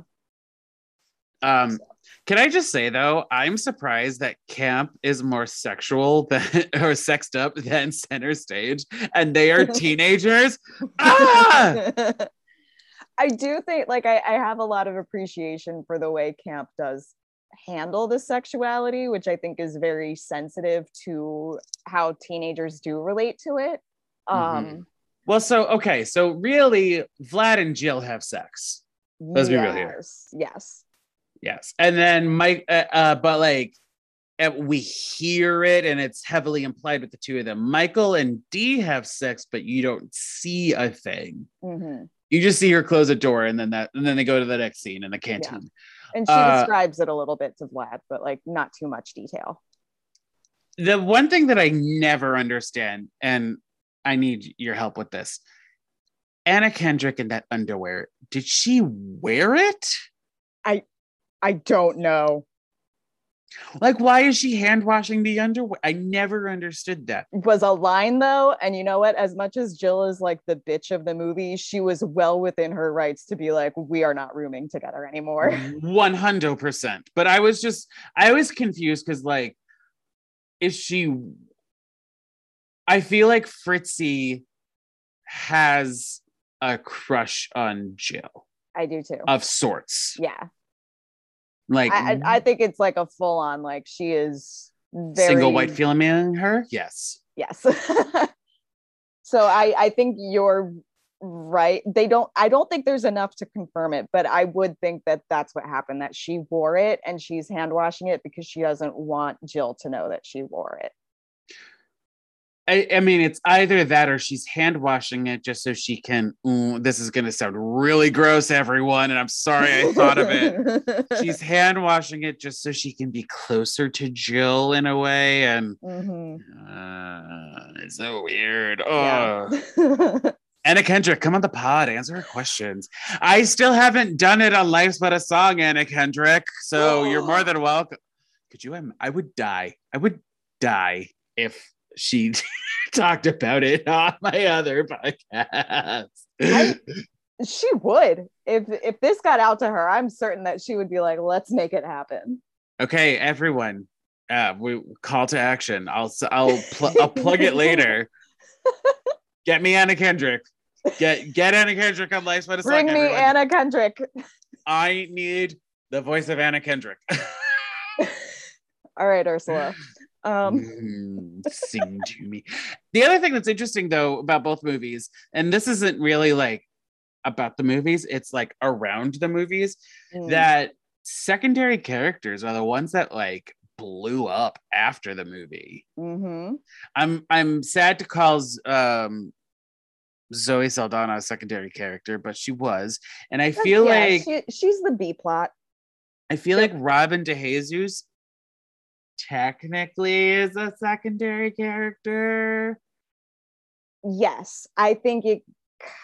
Speaker 1: Um, can I just say though, I'm surprised that camp is more sexual than or sexed up than center stage, and they are teenagers. ah!
Speaker 2: I do think like I, I have a lot of appreciation for the way camp does handle the sexuality, which I think is very sensitive to how teenagers do relate to it. Um
Speaker 1: Well, so okay, so really, Vlad and Jill have sex. Let's be real here.
Speaker 2: yes, Yes.
Speaker 1: And then Mike, uh, uh, but like uh, we hear it, and it's heavily implied with the two of them. Michael and Dee have sex, but you don't see a thing.
Speaker 2: Mhm.
Speaker 1: You just see her close a door, and then that, and then they go to the next scene in the canteen.
Speaker 2: And she
Speaker 1: Uh,
Speaker 2: describes it a little bit to Vlad, but like not too much detail.
Speaker 1: the one thing that I never understand, and I need your help with this. Anna Kendrick in that underwear, did she wear it?
Speaker 2: I don't know.
Speaker 1: Like, why is she hand washing the underwear? I never understood that.
Speaker 2: was a line though and you know what as much as jill is like the bitch of the movie she was well within her rights to be like we are not rooming together anymore
Speaker 1: 100%. But I was just, I was confused because, like, is she, I feel like Fritzi has a crush on Jill
Speaker 2: i do too
Speaker 1: of sorts.
Speaker 2: yeah
Speaker 1: Like,
Speaker 2: I, I think it's like a full on like she is very
Speaker 1: single white feeling her? Yes.
Speaker 2: yes so i i think you're right they don't i don't think there's enough to confirm it but i would think that that's what happened that she wore it and she's hand washing it because she doesn't want jill to know that she wore it
Speaker 1: I, I mean, it's either that or she's hand washing it just so she can. ooh, this is going to sound really gross, everyone. And I'm sorry I thought of it. She's hand washing it just so she can be closer to Jill in a way. And
Speaker 2: Mhm.
Speaker 1: uh, it's so weird. Oh,
Speaker 2: Yeah.
Speaker 1: Anna Kendrick, come on the pod, answer her questions. I still haven't done it on Life's But a Song, Anna Kendrick. So you're more than welcome. Could you? I would die. I would die if she talked about it on my other podcast.
Speaker 2: I- she would if if this got out to her i'm certain that she would be like let's make it happen
Speaker 1: okay, everyone, uh, we call to action. I'll I'll pl- I'll plug it later. Get me Anna Kendrick. Get get Anna Kendrick on Life's Song.
Speaker 2: bring me
Speaker 1: everyone.
Speaker 2: anna kendrick
Speaker 1: I need the voice of Anna Kendrick.
Speaker 2: all right ursula um
Speaker 1: Mm, sing to me. The other thing that's interesting though about both movies, and this isn't really like about the movies, it's like around the movies,
Speaker 2: mm,
Speaker 1: that secondary characters are the ones that like blew up after the movie.
Speaker 2: mhm.
Speaker 1: I'm I'm sad to call um Zoe Saldana a secondary character, but she was. And I feel
Speaker 2: Yeah,
Speaker 1: like
Speaker 2: she, she's the b plot
Speaker 1: I feel like Robin DeJesus technically is a secondary character.
Speaker 2: yes i think it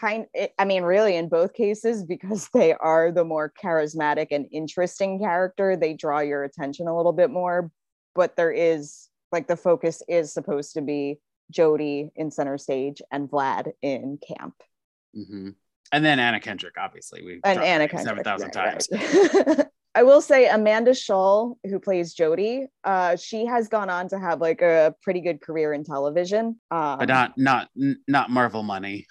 Speaker 2: kind it, i mean really in both cases because they are the more charismatic and interesting character they draw your attention a little bit more but there is like the focus is supposed to be jody in center stage and vlad in camp
Speaker 1: Mhm. And then Anna Kendrick, obviously. We
Speaker 2: and
Speaker 1: talked
Speaker 2: Anna Kendrick.
Speaker 1: 7,000
Speaker 2: right,
Speaker 1: times.
Speaker 2: right. I will say Amanda Schull, who plays Jody, uh, she has gone on to have like a pretty good career in television. Um,
Speaker 1: But not not not Marvel money.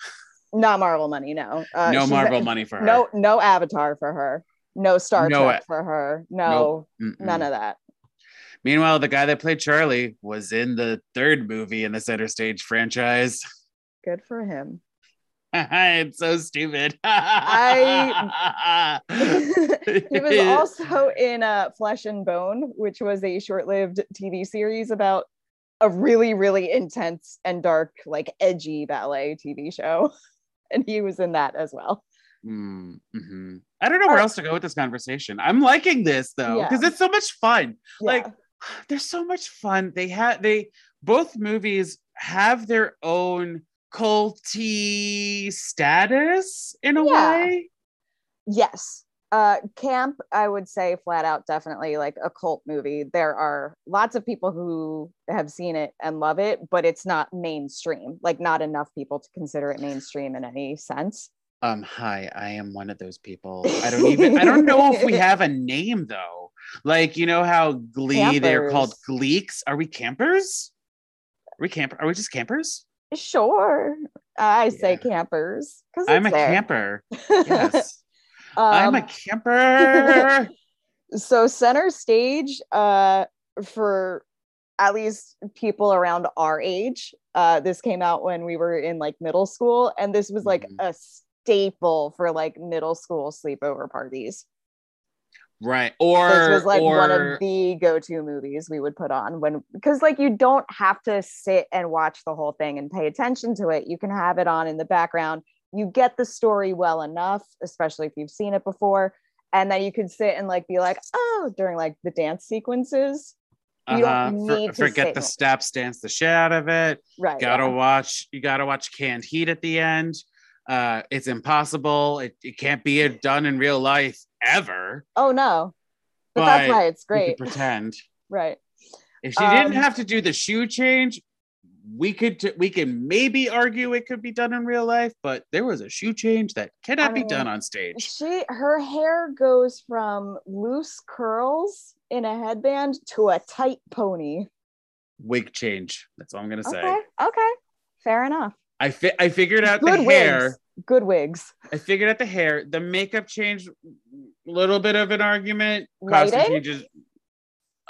Speaker 2: not Marvel money, no. Uh,
Speaker 1: no Marvel money for her.
Speaker 2: No, no Avatar for her. No Star
Speaker 1: No
Speaker 2: Trek for her. No,
Speaker 1: Mm-mm.
Speaker 2: none of that.
Speaker 1: Meanwhile, the guy that played Charlie was in the third movie in the Center Stage franchise.
Speaker 2: Good for him.
Speaker 1: it's so stupid.
Speaker 2: I- he was also in uh, Flesh and Bone, which was a short-lived TV series about a really, really intense and dark, like edgy ballet TV show, and he was in that as well.
Speaker 1: Mm, mhm. I don't know where
Speaker 2: Uh,
Speaker 1: else to go with this conversation. I'm liking this though
Speaker 2: Yeah.
Speaker 1: because it's so much fun. Like,
Speaker 2: Yeah.
Speaker 1: They're so much fun. They had they both movies have their own culty status in a
Speaker 2: Yeah.
Speaker 1: way.
Speaker 2: yes, uh, Camp, I would say flat out, definitely like a cult movie. There are lots of people who have seen it and love it, but it's not mainstream. Like, not enough people to consider it mainstream in any sense.
Speaker 1: Um, hi, I am one of those people. I don't even I don't know if we have a name though. Like, you know how Glee they're called
Speaker 2: Campers.
Speaker 1: Gleeks. Are we campers? Are we camper? Are we just campers?
Speaker 2: Sure, I say
Speaker 1: Yeah.
Speaker 2: campers because
Speaker 1: I'm a camper. Yes. I'm a
Speaker 2: Um,
Speaker 1: camper.
Speaker 2: so center stage uh for at least people around our age uh this came out when we were in like middle school and this was like
Speaker 1: Mhm.
Speaker 2: a staple for like middle school sleepover parties
Speaker 1: right. Or
Speaker 2: this was like
Speaker 1: or,
Speaker 2: one of the go-to movies we would put on when because like you don't have to sit and watch the whole thing and pay attention to it you can have it on in the background you get the story well enough especially if you've seen it before and then you could sit and like be like oh during like the dance sequences You
Speaker 1: Uh-huh.
Speaker 2: don't
Speaker 1: For-
Speaker 2: need to
Speaker 1: forget the steps, dance the shit out of it.
Speaker 2: right.
Speaker 1: Gotta
Speaker 2: yeah.
Speaker 1: watch. You gotta watch Canned Heat at the end. Uh, it's impossible. It, it can't be done in real life ever.
Speaker 2: Oh no. But, that's why it's great.
Speaker 1: pretend.
Speaker 2: right.
Speaker 1: If she didn't
Speaker 2: Um,
Speaker 1: have to do the shoe change, we could t- we can maybe argue it could be done in real life, but there was a shoe change that cannot
Speaker 2: I
Speaker 1: be done on stage.
Speaker 2: She her hair goes from loose curls in a headband to a tight pony.
Speaker 1: Wig change. That's all I'm gonna say.
Speaker 2: Okay. Okay. Fair enough.
Speaker 1: I fi- I figured out
Speaker 2: Good
Speaker 1: the
Speaker 2: wigs.
Speaker 1: hair.
Speaker 2: Good wigs.
Speaker 1: I figured out the hair. The makeup change, little bit of an argument.
Speaker 2: Lighting?
Speaker 1: changes.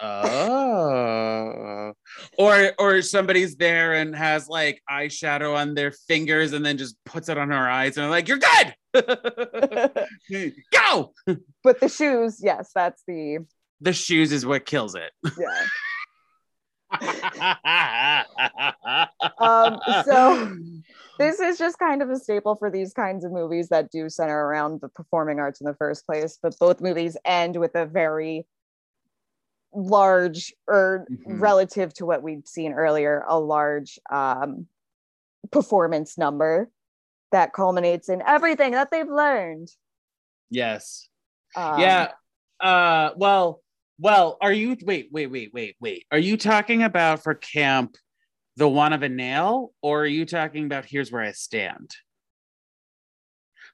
Speaker 1: Oh, or or somebody's there and has like eyeshadow on their fingers and then just puts it on her eyes and I'm like, "You're good, go."
Speaker 2: but the shoes, yes, that's the
Speaker 1: The shoes is what kills it.
Speaker 2: yeah. Um, so- This is just kind of a staple for these kinds of movies that do center around the performing arts in the first place. But both movies end with a very large, or
Speaker 1: Mhm.
Speaker 2: relative to what we'd seen earlier, a large um, performance number that culminates in everything that they've learned.
Speaker 1: yes.
Speaker 2: Um,
Speaker 1: yeah. Uh. Well. Well. Are you? Wait. Wait. Wait. Wait. Wait. Are you talking about for camp, the one of a nail, or are you talking about here's where I stand?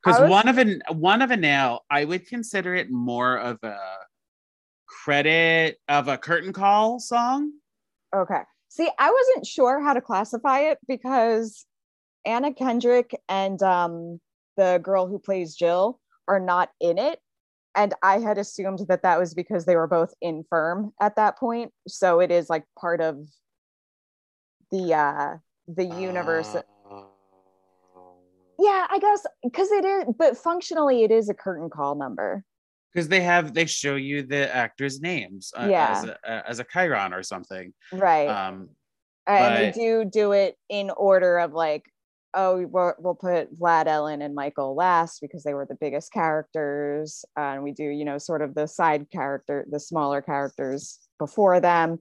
Speaker 1: Because
Speaker 2: was-
Speaker 1: one of a one of a nail, I would consider it more of a credit of a curtain call song.
Speaker 2: Okay. See, I wasn't sure how to classify it because Anna Kendrick and um, the girl who plays Jill are not in it. And I had assumed that that was because they were both infirm at that point. So it is like part of the uh the universe. yeah, I guess because it is, but functionally it is a curtain call number.
Speaker 1: Because they have they show you the actors' names uh,
Speaker 2: Yeah.
Speaker 1: as a, as a chyron or something.
Speaker 2: Right.
Speaker 1: Um,
Speaker 2: and
Speaker 1: but-
Speaker 2: we do do it in order of like oh we'll, we'll put vlad ellen and michael last because they were the biggest characters and we do you know sort of the side character the smaller characters before them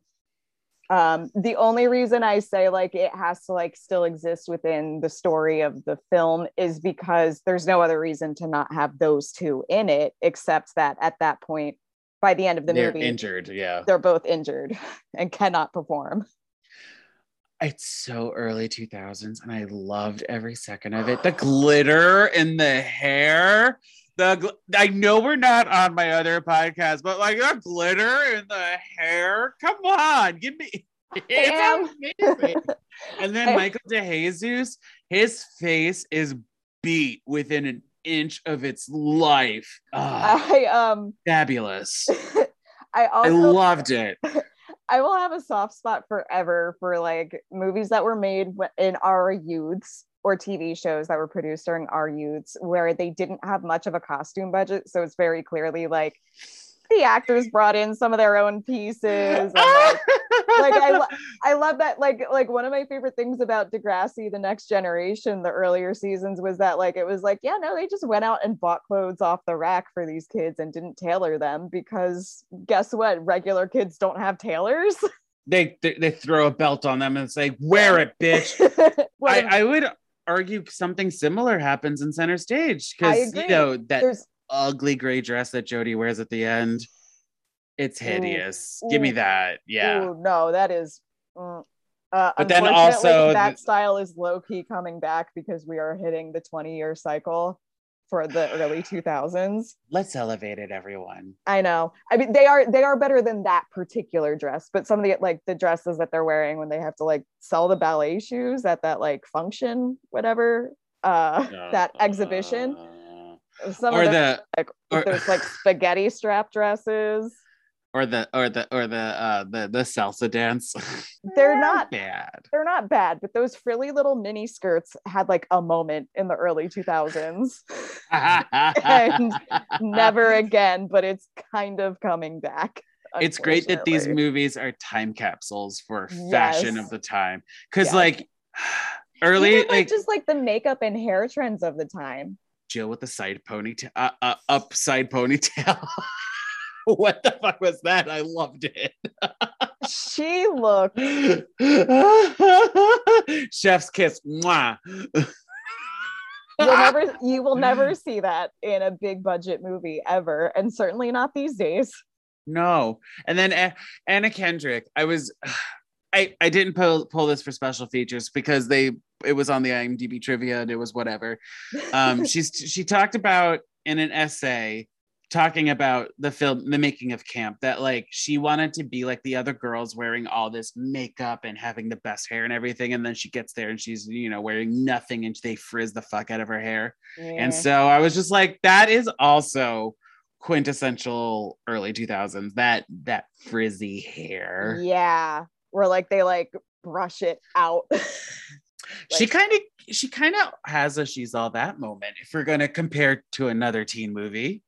Speaker 2: um the only reason i say like it has to like still exist within the story of the film is because there's no other reason to not have those two in it except that at that point by the end of the
Speaker 1: they're
Speaker 2: movie
Speaker 1: injured. Yeah.
Speaker 2: they're both injured and cannot perform
Speaker 1: It's so early 2000s, and I loved every second of it. The glitter in the hair. The gl- I know we're not on my other podcast, but like the glitter in the hair. Come on, give me. It's amazing. and then
Speaker 2: I-
Speaker 1: Michael DeJesus, his face is beat within an inch of its life. Ah,
Speaker 2: I um
Speaker 1: fabulous.
Speaker 2: I
Speaker 1: I
Speaker 2: also
Speaker 1: loved it.
Speaker 2: I will have a soft spot forever for like movies that were made in our youths or TV shows that were produced during our youths where they didn't have much of a costume budget. So it's very clearly like the actors brought in some of their own pieces. And, like, like I, lo- I love that like like one of my favorite things about Degrassi the next generation the earlier seasons was that like it was like yeah no they just went out and bought clothes off the rack for these kids and didn't tailor them because guess what regular kids don't have tailors
Speaker 1: they, they they throw a belt on them and say, "Wear it, bitch." I, I would argue something similar happens in center stage because you know that
Speaker 2: there's
Speaker 1: ugly gray dress that Jody wears at the end. It's hideous. Give me that. Yeah.
Speaker 2: ooh, no that is mm. uh,
Speaker 1: But then also
Speaker 2: that
Speaker 1: the-
Speaker 2: style is low key coming back because we are hitting the 20 year cycle for the early 2000s
Speaker 1: Let's elevate it, everyone.
Speaker 2: I know. I mean, they are they are better than that particular dress, but some of the like the dresses that they're wearing when they have to like sell the ballet shoes at that like function, whatever, uh, that exhibition.
Speaker 1: Uh,
Speaker 2: Some
Speaker 1: or
Speaker 2: of
Speaker 1: the
Speaker 2: like
Speaker 1: or-
Speaker 2: there's like spaghetti strap dresses.
Speaker 1: Or the or the or the uh the the salsa dance.
Speaker 2: They're not
Speaker 1: bad.
Speaker 2: they're not bad, but those frilly little mini skirts had like a moment in the early 2000s. And Never again, but it's kind of coming back.
Speaker 1: it's great that these movies are time capsules for fashion
Speaker 2: Yes.
Speaker 1: of the time because
Speaker 2: Yes.
Speaker 1: like early
Speaker 2: Even,
Speaker 1: like,
Speaker 2: just like the makeup and hair trends of the time.
Speaker 1: jill with the side ponytail uh, uh, upside ponytail what the fuck was that? I loved it.
Speaker 2: She looked
Speaker 1: Chef's kiss. Mwah.
Speaker 2: you'll never you will never see that in a big budget movie ever and certainly not these days
Speaker 1: No. And then A- Anna Kendrick, I was I I didn't pull pull this for special features because they it was on the IMDb trivia and it was whatever. Um she's she talked about in an essay talking about the film the making of camp that like she wanted to be like the other girls wearing all this makeup and having the best hair and everything and then she gets there and she's you know wearing nothing and they frizz the fuck out of her hair and so I was just like, that is also quintessential early 2000s. That that frizzy hair.
Speaker 2: yeah where like they like brush it out
Speaker 1: she kind of she kind of has a she's all that moment. If we're gonna compare to another teen movie,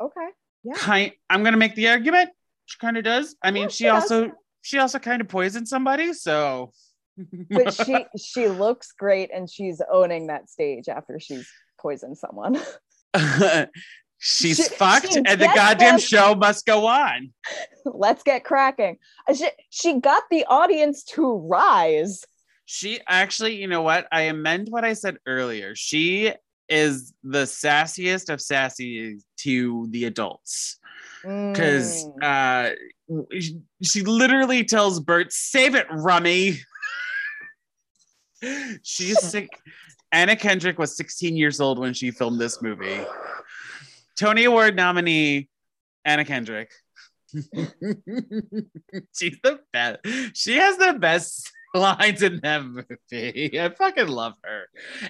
Speaker 2: okay yeah
Speaker 1: kind I'm gonna make the argument. She kind of does. I mean,
Speaker 2: Yeah,
Speaker 1: she
Speaker 2: she
Speaker 1: also she also kind of poisoned somebody. So
Speaker 2: but she she looks great and she's owning that stage after she's poisoned someone
Speaker 1: she's
Speaker 2: She-
Speaker 1: fucked,
Speaker 2: she
Speaker 1: and the goddamn show must go on.
Speaker 2: let's get cracking Uh, she, she got the audience to rise
Speaker 1: She actually, you know what? I amend what I said earlier. She is the sassiest of sassy to the adults because
Speaker 2: Mm.
Speaker 1: uh, she, she literally tells Bert, "Save it, Rummy." She's sick. Anna Kendrick was 16 years old when she filmed this movie. Tony Award nominee Anna Kendrick. She's the best. She has the best lines in that movie. I fucking love her.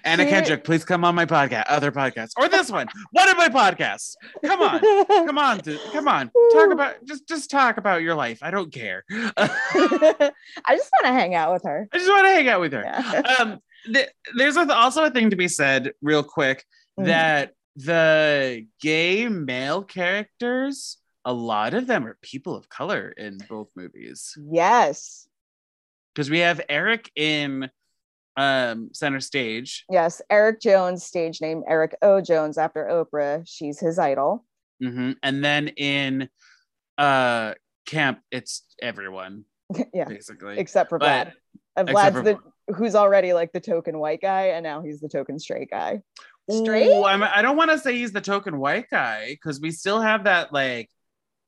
Speaker 1: Anna
Speaker 2: She-
Speaker 1: Kendrick, please come on my podcast, other podcasts, or this one, one of my podcasts. Come on, come on, come on. Talk about just just talk about your life. I don't care. I
Speaker 2: just want to hang out with her.
Speaker 1: I just want to hang out with her.
Speaker 2: Yeah.
Speaker 1: Um, th- there's also a thing to be said, real quick,
Speaker 2: Mm.
Speaker 1: that the gay male characters, a lot of them are people of color in both movies.
Speaker 2: yes.
Speaker 1: Because we have Eric in um, center stage.
Speaker 2: Yes. Eric Jones, stage name Eric O. Jones after Oprah. She's his idol.
Speaker 1: Mhm. And then in uh, camp, it's everyone,
Speaker 2: yeah.
Speaker 1: basically.
Speaker 2: Except for
Speaker 1: But-
Speaker 2: Vlad. And Vlad's
Speaker 1: for
Speaker 2: the who's already like the token white guy, and now he's the token straight guy. Straight?
Speaker 1: Ooh, I'm, I don't want to say he's the token white guy because we still have that like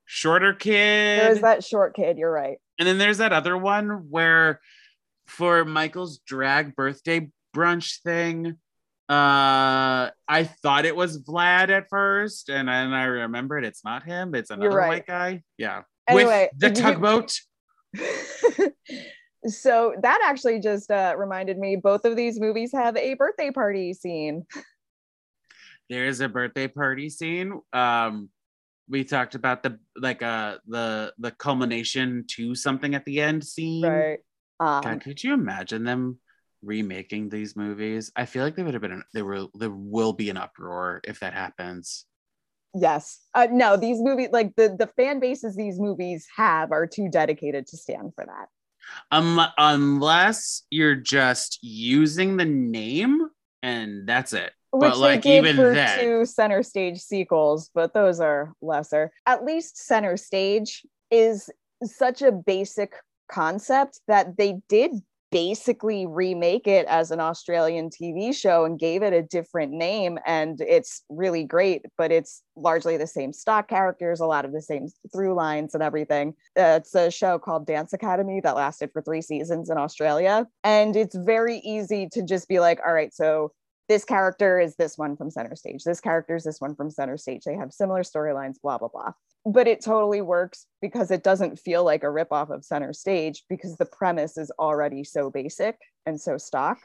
Speaker 1: shorter kid.
Speaker 2: There's that short kid. You're right.
Speaker 1: And then there's that other one where for Michael's drag birthday brunch thing, uh I thought it was Vlad at first, and then I remembered it's not him, it's another
Speaker 2: right.
Speaker 1: white guy. Yeah.
Speaker 2: Anyway,
Speaker 1: With the
Speaker 2: you-
Speaker 1: tugboat.
Speaker 2: so that actually just uh, reminded me both of these movies have a birthday party scene.
Speaker 1: There is a birthday party scene. Um we talked about the like uh the the culmination to something at the end scene.
Speaker 2: Right. Um,
Speaker 1: God, could you imagine them remaking these movies? I feel like there would have been an, there will there will be an uproar if that happens.
Speaker 2: yes. Uh, no, these movies, like the the fan bases these movies have, are too dedicated to stand for that.
Speaker 1: Um, unless you're just using the name and that's it.
Speaker 2: Which
Speaker 1: But, like,
Speaker 2: they did
Speaker 1: even
Speaker 2: for
Speaker 1: then-
Speaker 2: two center stage sequels, but those are lesser. At least center stage is such a basic concept that they did basically remake it as an Australian TV show and gave it a different name. And it's really great, but it's largely the same stock characters, a lot of the same through lines and everything. Uh, it's a show called Dance Academy that lasted for three seasons in Australia. And it's very easy to just be like, all right, so this character is this one from center stage. This character is this one from center stage. They have similar storylines, blah, blah, blah. But it totally works because it doesn't feel like a ripoff of center stage because the premise is already so basic and so stock.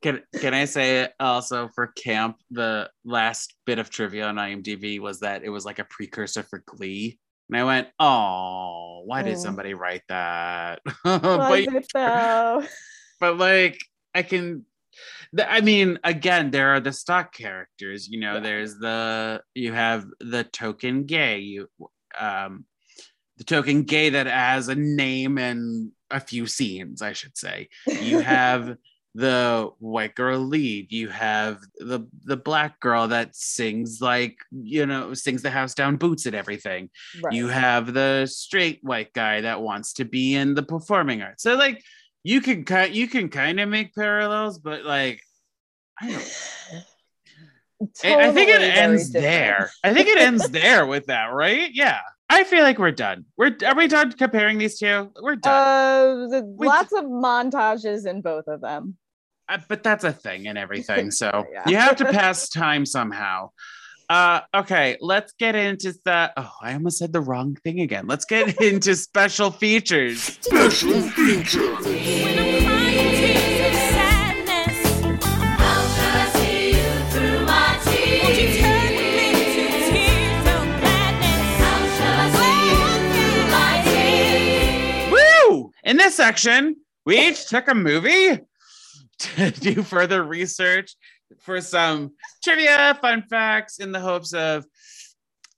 Speaker 1: Can can I say also for camp, the last bit of trivia on IMDb was that it was like a precursor for Glee. And I went, oh, why did
Speaker 2: Mm.
Speaker 1: somebody write that? But but like I can I mean again there are the stock characters you know
Speaker 2: Yeah.
Speaker 1: there's the you have the token gay you um the token gay that has a name and a few scenes I should say you have the white girl lead. You have the the black girl that sings like you know sings the house down boots and everything.
Speaker 2: Right.
Speaker 1: You have the straight white guy that wants to be in the performing arts. So like you can kind you can kind of make parallels, but like I don't. I- I think it ends
Speaker 2: different.
Speaker 1: there. I think it ends there with that, right? Yeah. I feel like we're done. We're are we done comparing these two? We're done.
Speaker 2: Uh, the-
Speaker 1: We-
Speaker 2: lots of montages in both of them.
Speaker 1: Uh, but that's a thing and everything. So
Speaker 2: Yeah.
Speaker 1: you have to pass time somehow. Uh, okay, let's get into the. Oh, I almost said the wrong thing again. Let's get into special features.
Speaker 4: Special features.
Speaker 5: When I'm crying tears of sadness, how shall I see you through my tears? Won't you turn them into tears of gladness? How shall I see you through my tears?
Speaker 1: Woo! In this section, we each took a movie to do further research for some trivia, fun facts, in the hopes of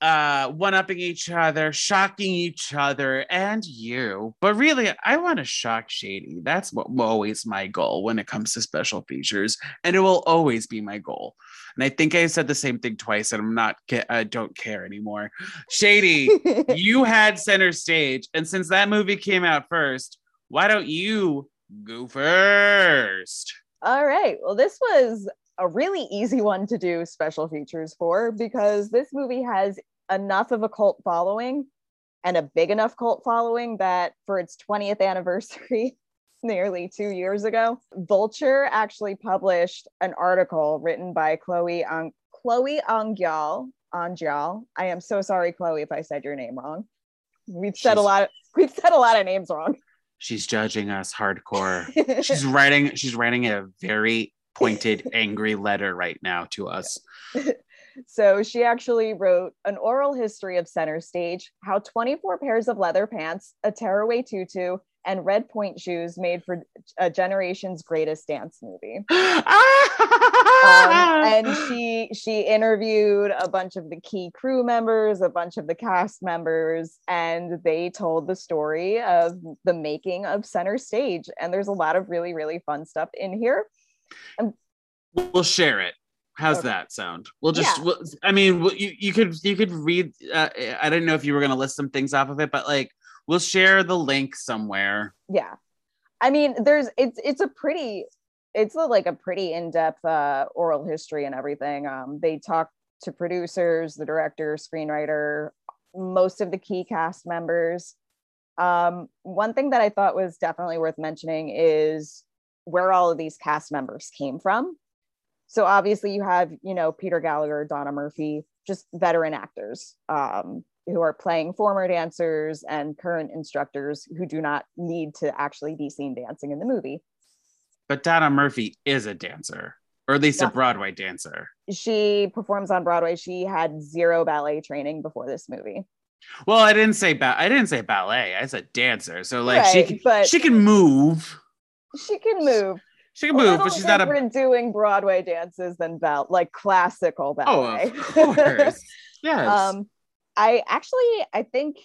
Speaker 1: uh one-upping each other, shocking each other and you. But really, I want to shock Shady. That's what always my goal when it comes to special features, and it will always be my goal. And I think I said the same thing twice, and I'm not. I don't care anymore. Shady, you had center stage, and since that movie came out first, why don't you go first?
Speaker 2: All right. Well, this was a really easy one to do special features for because this movie has enough of a cult following and a big enough cult following that for its 20th anniversary, nearly two years ago, Vulture actually published an article written by Chloe on Chloe Angyal. Angyal. I am so sorry, Chloe, if I said your name wrong. We've said a lot. Of, we've said a lot of names wrong.
Speaker 1: She's judging us hardcore. She's writing. She's writing a very pointed, angry letter right now to us.
Speaker 2: So she actually wrote an oral history of center stage, how 24 pairs of leather pants, a tearaway tutu, and red point shoes made for a generation's greatest dance movie. Um, and she she interviewed a bunch of the key crew members, a bunch of the cast members, and they told the story of the making of center stage. And there's a lot of really really fun stuff in here.
Speaker 1: We'll share it. How's
Speaker 2: Okay.
Speaker 1: that sound? We'll just.
Speaker 2: Yeah.
Speaker 1: We'll, I mean, we'll- you you could you could read. Uh, I didn't know if you were gonna list some things off of it, but like we'll share the link somewhere.
Speaker 2: yeah i mean there's it's it's a pretty it's a, like a pretty in-depth uh oral history and everything um they talk to producers the director screenwriter most of the key cast members um one thing that i thought was definitely worth mentioning is where all of these cast members came from so obviously you have you know peter gallagher donna murphy just veteran actors um who are playing former dancers and current instructors who do not need to actually be seen dancing in the movie.
Speaker 1: But Donna Murphy is a dancer, or at least a Broadway dancer.
Speaker 2: She performs on Broadway. She had zero ballet training before this movie.
Speaker 1: Well, I didn't say ba- I didn't say ballet. I said dancer. So like she
Speaker 2: Right,
Speaker 1: can,
Speaker 2: but-
Speaker 1: she can move.
Speaker 2: She can move.
Speaker 1: She can move, but she's not a.
Speaker 2: different doing Broadway dances than bal- like classical ballet.
Speaker 1: Oh,
Speaker 2: ballet.
Speaker 1: of course. Yes.
Speaker 2: um, I actually, I think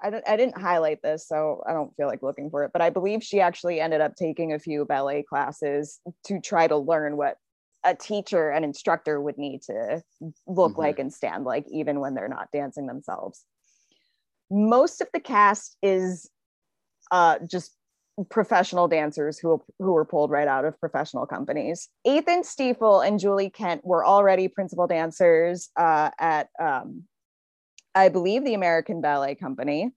Speaker 2: I don't, I didn't highlight this, so I don't feel like looking for it. But I believe she actually ended up taking a few ballet classes to try to learn what a teacher, an instructor would need to look
Speaker 1: Mhm.
Speaker 2: like and stand like, even when they're not dancing themselves. Most of the cast is uh, just professional dancers who who were pulled right out of professional companies. Ethan Stiefel and Julie Kent were already principal dancers uh, at, um, I believe, the American Ballet Company.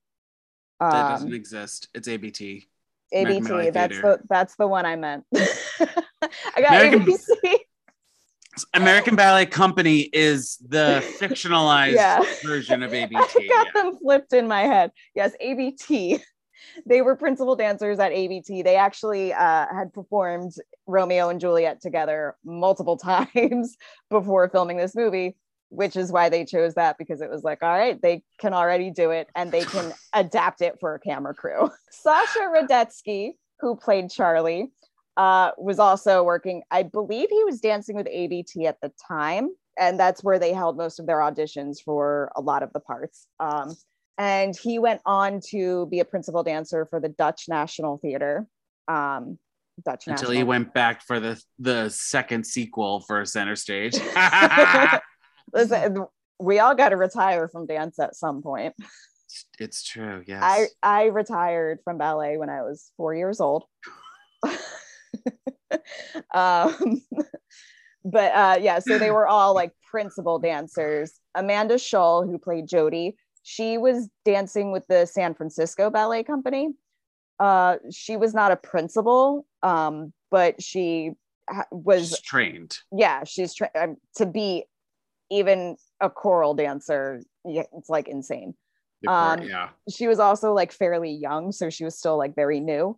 Speaker 1: that
Speaker 2: Um,
Speaker 1: doesn't exist. It's ABT. American
Speaker 2: ABT. That's the that's the one I meant. I got
Speaker 1: American-
Speaker 2: ABC.
Speaker 1: American Ballet Company is the fictionalized
Speaker 2: Yeah.
Speaker 1: version of ABT.
Speaker 2: I got
Speaker 1: yeah.
Speaker 2: them flipped in my head. Yes, ABT. They were principal dancers at ABT. They actually uh, had performed Romeo and Juliet together multiple times before filming this movie, which is why they chose that because it was like, all right, they can already do it and they can adapt it for a camera crew. Sasha Radetsky, who played Charlie, uh, was also working. I believe he was dancing with ABT at the time, and that's where they held most of their auditions for a lot of the parts. Um, and he went on to be a principal dancer for the Dutch National Theater, um, Dutch
Speaker 1: until he
Speaker 2: national.
Speaker 1: went back for the the second sequel for Center Stage.
Speaker 2: Listen, we all got to retire from dance at some point.
Speaker 1: it's true. Yes.
Speaker 2: I I retired from ballet when I was four years old. um, but uh, yeah, so they were all like principal dancers. Amanda Schull, who played Jody, she was dancing with the San Francisco Ballet Company. Uh, she was not a principal, um, but she ha- was
Speaker 1: She's trained.
Speaker 2: yeah, she's tra- um, to be even a choral dancer. Yeah, it's like insane Um,
Speaker 1: yeah.
Speaker 2: she was also like fairly young, so she was still like very new.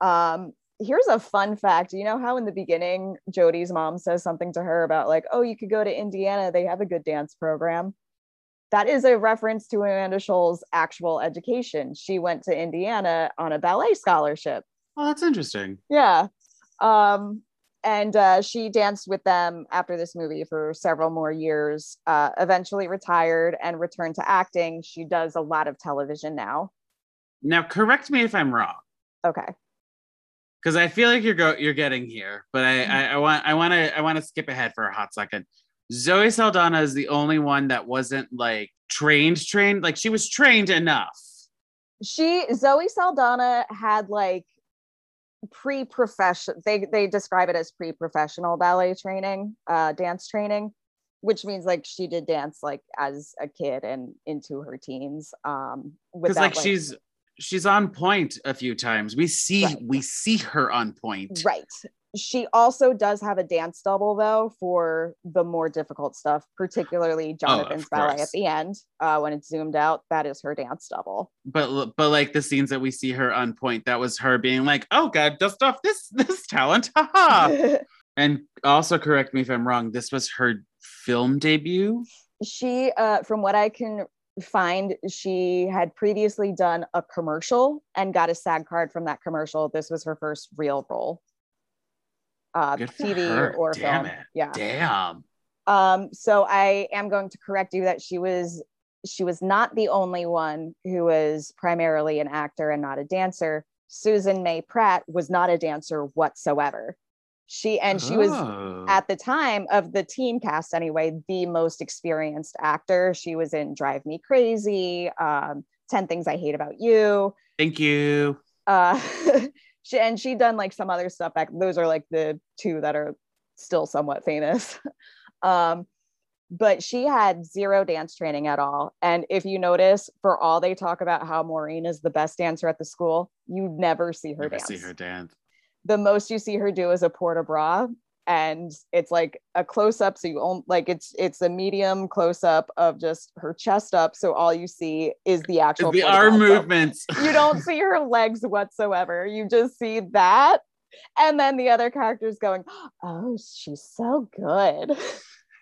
Speaker 2: Um, here's a fun fact. You know how in the beginning Jody's mom says something to her about like, oh, you could go to Indiana, they have a good dance program. That is a reference to Amanda Schull's actual education. She went to Indiana on a ballet scholarship.
Speaker 1: Oh, that's interesting.
Speaker 2: Yeah. Um, and uh, she danced with them after this movie for several more years, uh, eventually retired and returned to acting. She does a lot of television now.
Speaker 1: Now, correct me if I'm wrong,
Speaker 2: Okay.
Speaker 1: because I feel like you're go you're getting here, but I I, I want I want to I want to skip ahead for a hot second. Zoe Saldana is the only one that wasn't like trained trained like she was trained enough.
Speaker 2: She Zoe Saldana had like pre-professional they they describe it as pre-professional ballet training, uh dance training, which means like she did dance like as a kid and into her teens. Um
Speaker 1: because
Speaker 2: without,
Speaker 1: like she's she's on point a few times. We see
Speaker 2: Right.
Speaker 1: we see her on point.
Speaker 2: Right. She also does have a dance double though for the more difficult stuff, particularly Jonathan's ballet at the end. Uh, when it's zoomed out, that is her dance double.
Speaker 1: But but like the scenes that we see her on point, that was her being like, "Oh God, dust off this this talent." Haha. and also correct me if I'm wrong. This was her film debut.
Speaker 2: she, uh, from what I can find, she had previously done a commercial and got a SAG card from that commercial. This was her first real role. Uh,
Speaker 1: Good
Speaker 2: TV or
Speaker 1: Damn
Speaker 2: film.
Speaker 1: it.
Speaker 2: Yeah.
Speaker 1: Damn.
Speaker 2: Um, so I am going to correct you that she was she was not the only one who was primarily an actor and not a dancer. Susan May Pratt was not a dancer whatsoever. She and she was
Speaker 1: Oh.
Speaker 2: at the time of the team cast anyway the most experienced actor. She was in Drive Me Crazy, um, 10 Things I Hate About You.
Speaker 1: Thank you.
Speaker 2: Uh, she and she done like some other stuff back. Those are like the two that are still somewhat famous. um, but she had zero dance training at all. And if you notice, for all they talk about how Maureen is the best dancer at the school, you never see her
Speaker 1: Never
Speaker 2: dance.
Speaker 1: see her dance.
Speaker 2: The most you see her do is a port de bras, and it's like a close up. So you own like it's it's a medium close up of just her chest up. So all you see is the actual
Speaker 1: The arm movements.
Speaker 2: you don't see her legs whatsoever. You just see that. And then the other characters going, Oh, she's so good.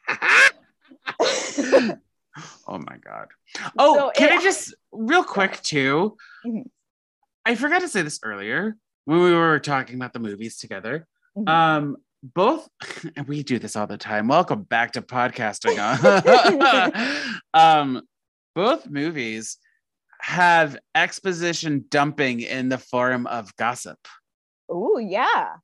Speaker 1: oh my god. Oh,
Speaker 2: So
Speaker 1: can
Speaker 2: it-
Speaker 1: I just real quick too?
Speaker 2: Mhm.
Speaker 1: I forgot to say this earlier when we were talking about the movies together.
Speaker 2: Mhm.
Speaker 1: Um, both and we do this all the time. Welcome back to podcasting. um, both movies have exposition dumping in the form of gossip.
Speaker 2: Oh, yeah.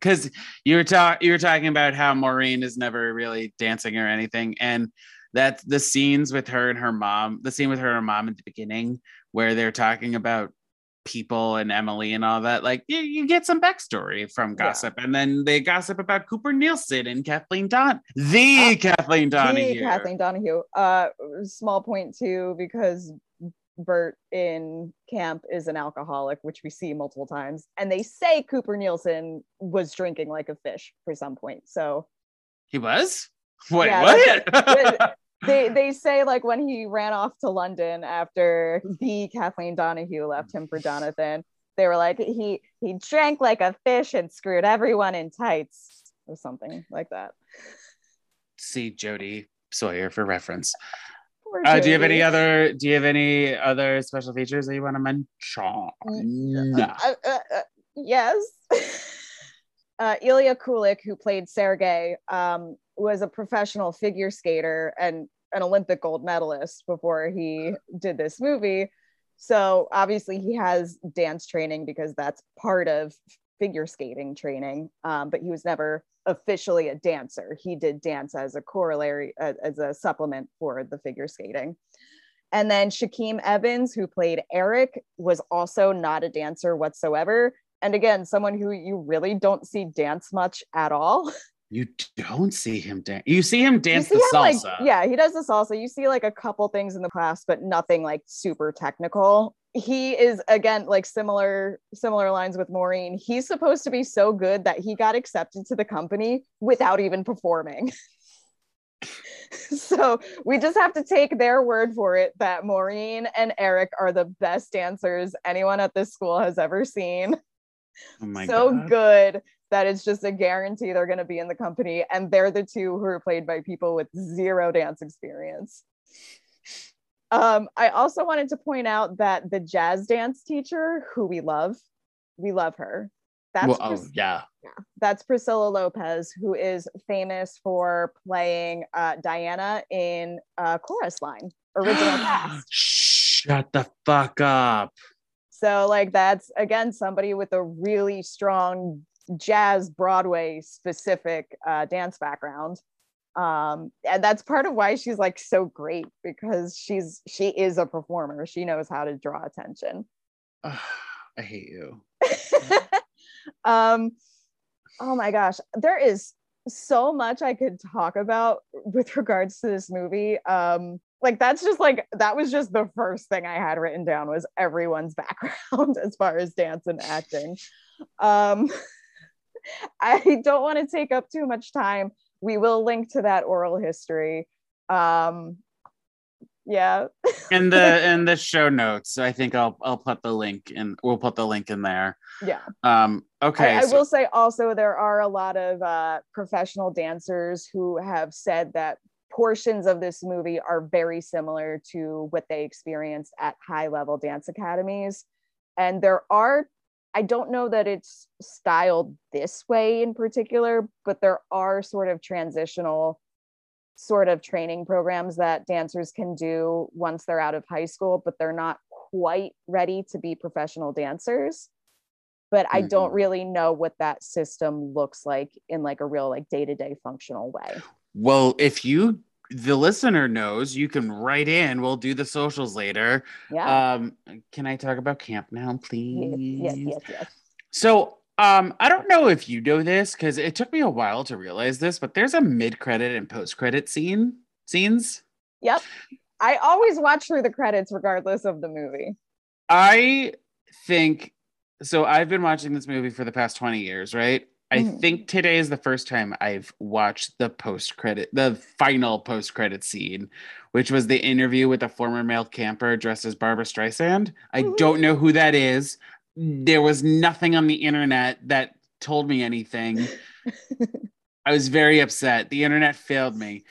Speaker 1: because you were talking you were talking about how Maureen is never really dancing or anything, and that the scenes with her and her mom, the scene with her and her mom at the beginning, where they're talking about people and Emily and all that, like you, you get some backstory from
Speaker 2: Yeah.
Speaker 1: gossip, and then they gossip about Cooper Nielson and Kathleen Don, the
Speaker 2: Uh,
Speaker 1: Kathleen
Speaker 2: The
Speaker 1: Donahue.
Speaker 2: Kathleen Donahue. Uh, small point too, because Bert in camp is an alcoholic, which we see multiple times. And they say Cooper Nielson was drinking like a fish for some point. So
Speaker 1: He was. Wait,
Speaker 2: Yeah,
Speaker 1: what?
Speaker 2: they they say like when he ran off to London after the Kathleen Donahue left him for Jonathan, they were like he he drank like a fish and screwed everyone in tights or something like that.
Speaker 1: See Jody Sawyer for reference. Uh, do you have any other? Do you have any other special features that you want to mention? No.
Speaker 2: Uh, uh, uh, yes. uh, Ilya Kulik, who played Sergei, um, was a professional figure skater and an Olympic gold medalist before he did this movie. So obviously he has dance training because that's part of figure skating training. Um, but he was never officially a dancer. He did dance as a corollary, uh, as a supplement for the figure skating. And then Shakiem Evans, who played Eric, was also not a dancer whatsoever. And again, someone who you really don't see dance much at all.
Speaker 1: You don't see him dance. You see him dance
Speaker 2: you
Speaker 1: the
Speaker 2: him,
Speaker 1: salsa.
Speaker 2: like yeah he does the salsa you see like a couple things in the class but nothing like super technical he is again like similar similar lines with maureen he's supposed to be so good that he got accepted to the company without even performing so we just have to take their word for it that maureen and eric are the best dancers anyone at this school has ever seen
Speaker 1: oh my
Speaker 2: so
Speaker 1: god.
Speaker 2: good that it's just a guarantee they're going to be in the company and they're the two who are played by people with zero dance experience um, i also wanted to point out that the jazz dance teacher who we love we love her that's
Speaker 1: Well, oh,
Speaker 2: Pris-
Speaker 1: yeah.
Speaker 2: that's priscilla lopez who is famous for playing uh, diana in uh, chorus line original cast
Speaker 1: Shut the fuck up.
Speaker 2: So like that's again somebody with a really strong jazz Broadway specific uh, dance background. Um, and that's part of why she's like so great because she's she is a performer. She knows how to draw attention.
Speaker 1: I hate you.
Speaker 2: um, oh my gosh, there is so much I could talk about with regards to this movie. Um, like that's just like that was just the first thing I had written down was everyone's background as far as dance and acting. Um, I don't want to take up too much time. We will link to that oral history. Um, yeah,
Speaker 1: In the in the show notes, I think I'll I'll put the link in. We'll put the link in there.
Speaker 2: yeah.
Speaker 1: Um. Okay.
Speaker 2: I, I
Speaker 1: so-
Speaker 2: will say also there are a lot of uh, professional dancers who have said that portions of this movie are very similar to what they experienced at high level dance academies. And there are, I don't know that it's styled this way in particular, but there are sort of transitional sort of training programs that dancers can do once they're out of high school, but they're not quite ready to be professional dancers but I don't really know what that system looks like in like a real like day-to-day functional way.
Speaker 1: Well, if you the listener knows, you can write in. We'll do the socials later.
Speaker 2: Yeah.
Speaker 1: Um, can I talk about camp now, please?
Speaker 2: yes, yes, yes.
Speaker 1: So, um, I don't know if you know this because it took me a while to realize this, but there's a mid-credit and post-credit scene scenes.
Speaker 2: Yep. I always watch through the credits regardless of the movie.
Speaker 1: I think so. I've been watching this movie for the past 20 years, right? I
Speaker 2: Mhm.
Speaker 1: think today is the first time I've watched the post credit, the final post credit scene, which was the interview with a former male camper dressed as Barbra Streisand. I
Speaker 2: Mhm.
Speaker 1: don't know who that is. There was nothing on the internet that told me anything. I was very upset. The internet failed me.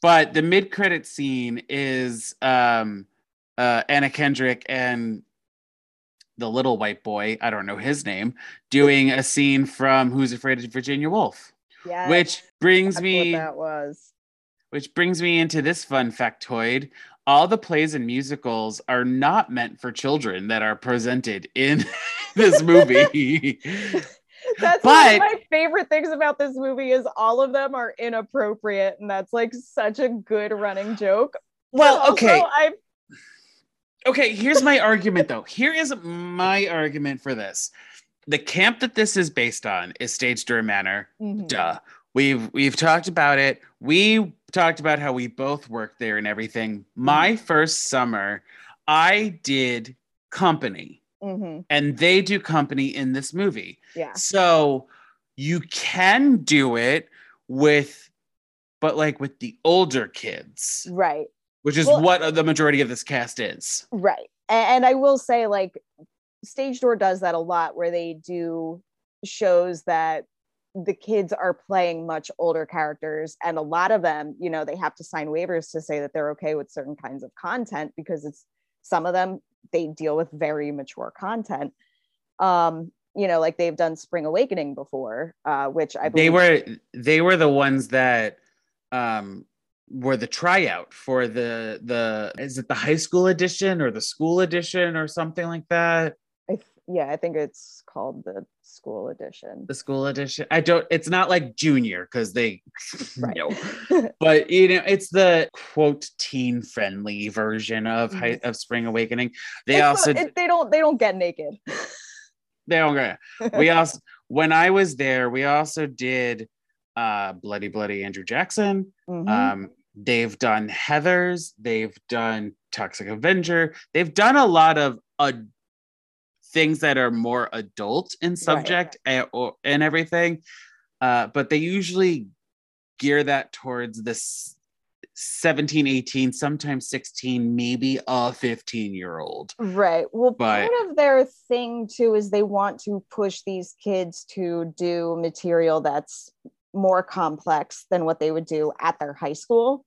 Speaker 1: But the mid credit scene is um, uh, Anna Kendrick and the little white boy, I don't know his name, doing a scene from Who's Afraid of Virginia Woolf,
Speaker 2: Yeah.
Speaker 1: which brings me
Speaker 2: what that was.
Speaker 1: which brings me into this fun factoid. All the plays and musicals are not meant for children that are presented in this movie.
Speaker 2: That's one
Speaker 1: But-
Speaker 2: of my favorite things about this movie is all of them are inappropriate, and that's like such a good running joke.
Speaker 1: Well,
Speaker 2: also,
Speaker 1: okay.
Speaker 2: I
Speaker 1: Okay, here's my argument though. Here is my argument for this. The camp that this is based on is Stage Door Manor.
Speaker 2: Mhm.
Speaker 1: Duh. We've we've talked about it. We talked about how we both worked there and everything. My first summer, I did company,
Speaker 2: Mhm.
Speaker 1: and they do company in this movie.
Speaker 2: Yeah.
Speaker 1: So you can do it with, but like with the older kids,
Speaker 2: Right.
Speaker 1: Which is
Speaker 2: Well-
Speaker 1: what the majority of this cast is.
Speaker 2: Right. And, I will say, like, Stage Door does that a lot where they do shows that the kids are playing much older characters. And a lot of them, you know, they have to sign waivers to say that they're okay with certain kinds of content because it's some of them, they deal with very mature content. Um, you know, like they've done Spring Awakening before, uh, which I
Speaker 1: they were they were the ones that um were the tryout for the the is it the high school edition or the school edition or something like that
Speaker 2: I yeah, I think it's called the school edition.
Speaker 1: the school edition i don't it's not like junior because they
Speaker 2: Right.
Speaker 1: no but you know it's the quote teen friendly version of high, of spring awakening they
Speaker 2: It's
Speaker 1: also
Speaker 2: not- it- they don't they don't get naked.
Speaker 1: they don't get we also when i was there we also did uh bloody bloody andrew jackson
Speaker 2: Mhm.
Speaker 1: um they've done heathers they've done toxic avenger they've done a lot of uh, things that are more adult in subject and, or, and everything uh but they usually gear that towards this 17 18 sometimes 16 maybe a 15 year old
Speaker 2: Right. Well,
Speaker 1: But-
Speaker 2: part of their thing too is they want to push these kids to do material that's more complex than what they would do at their high school.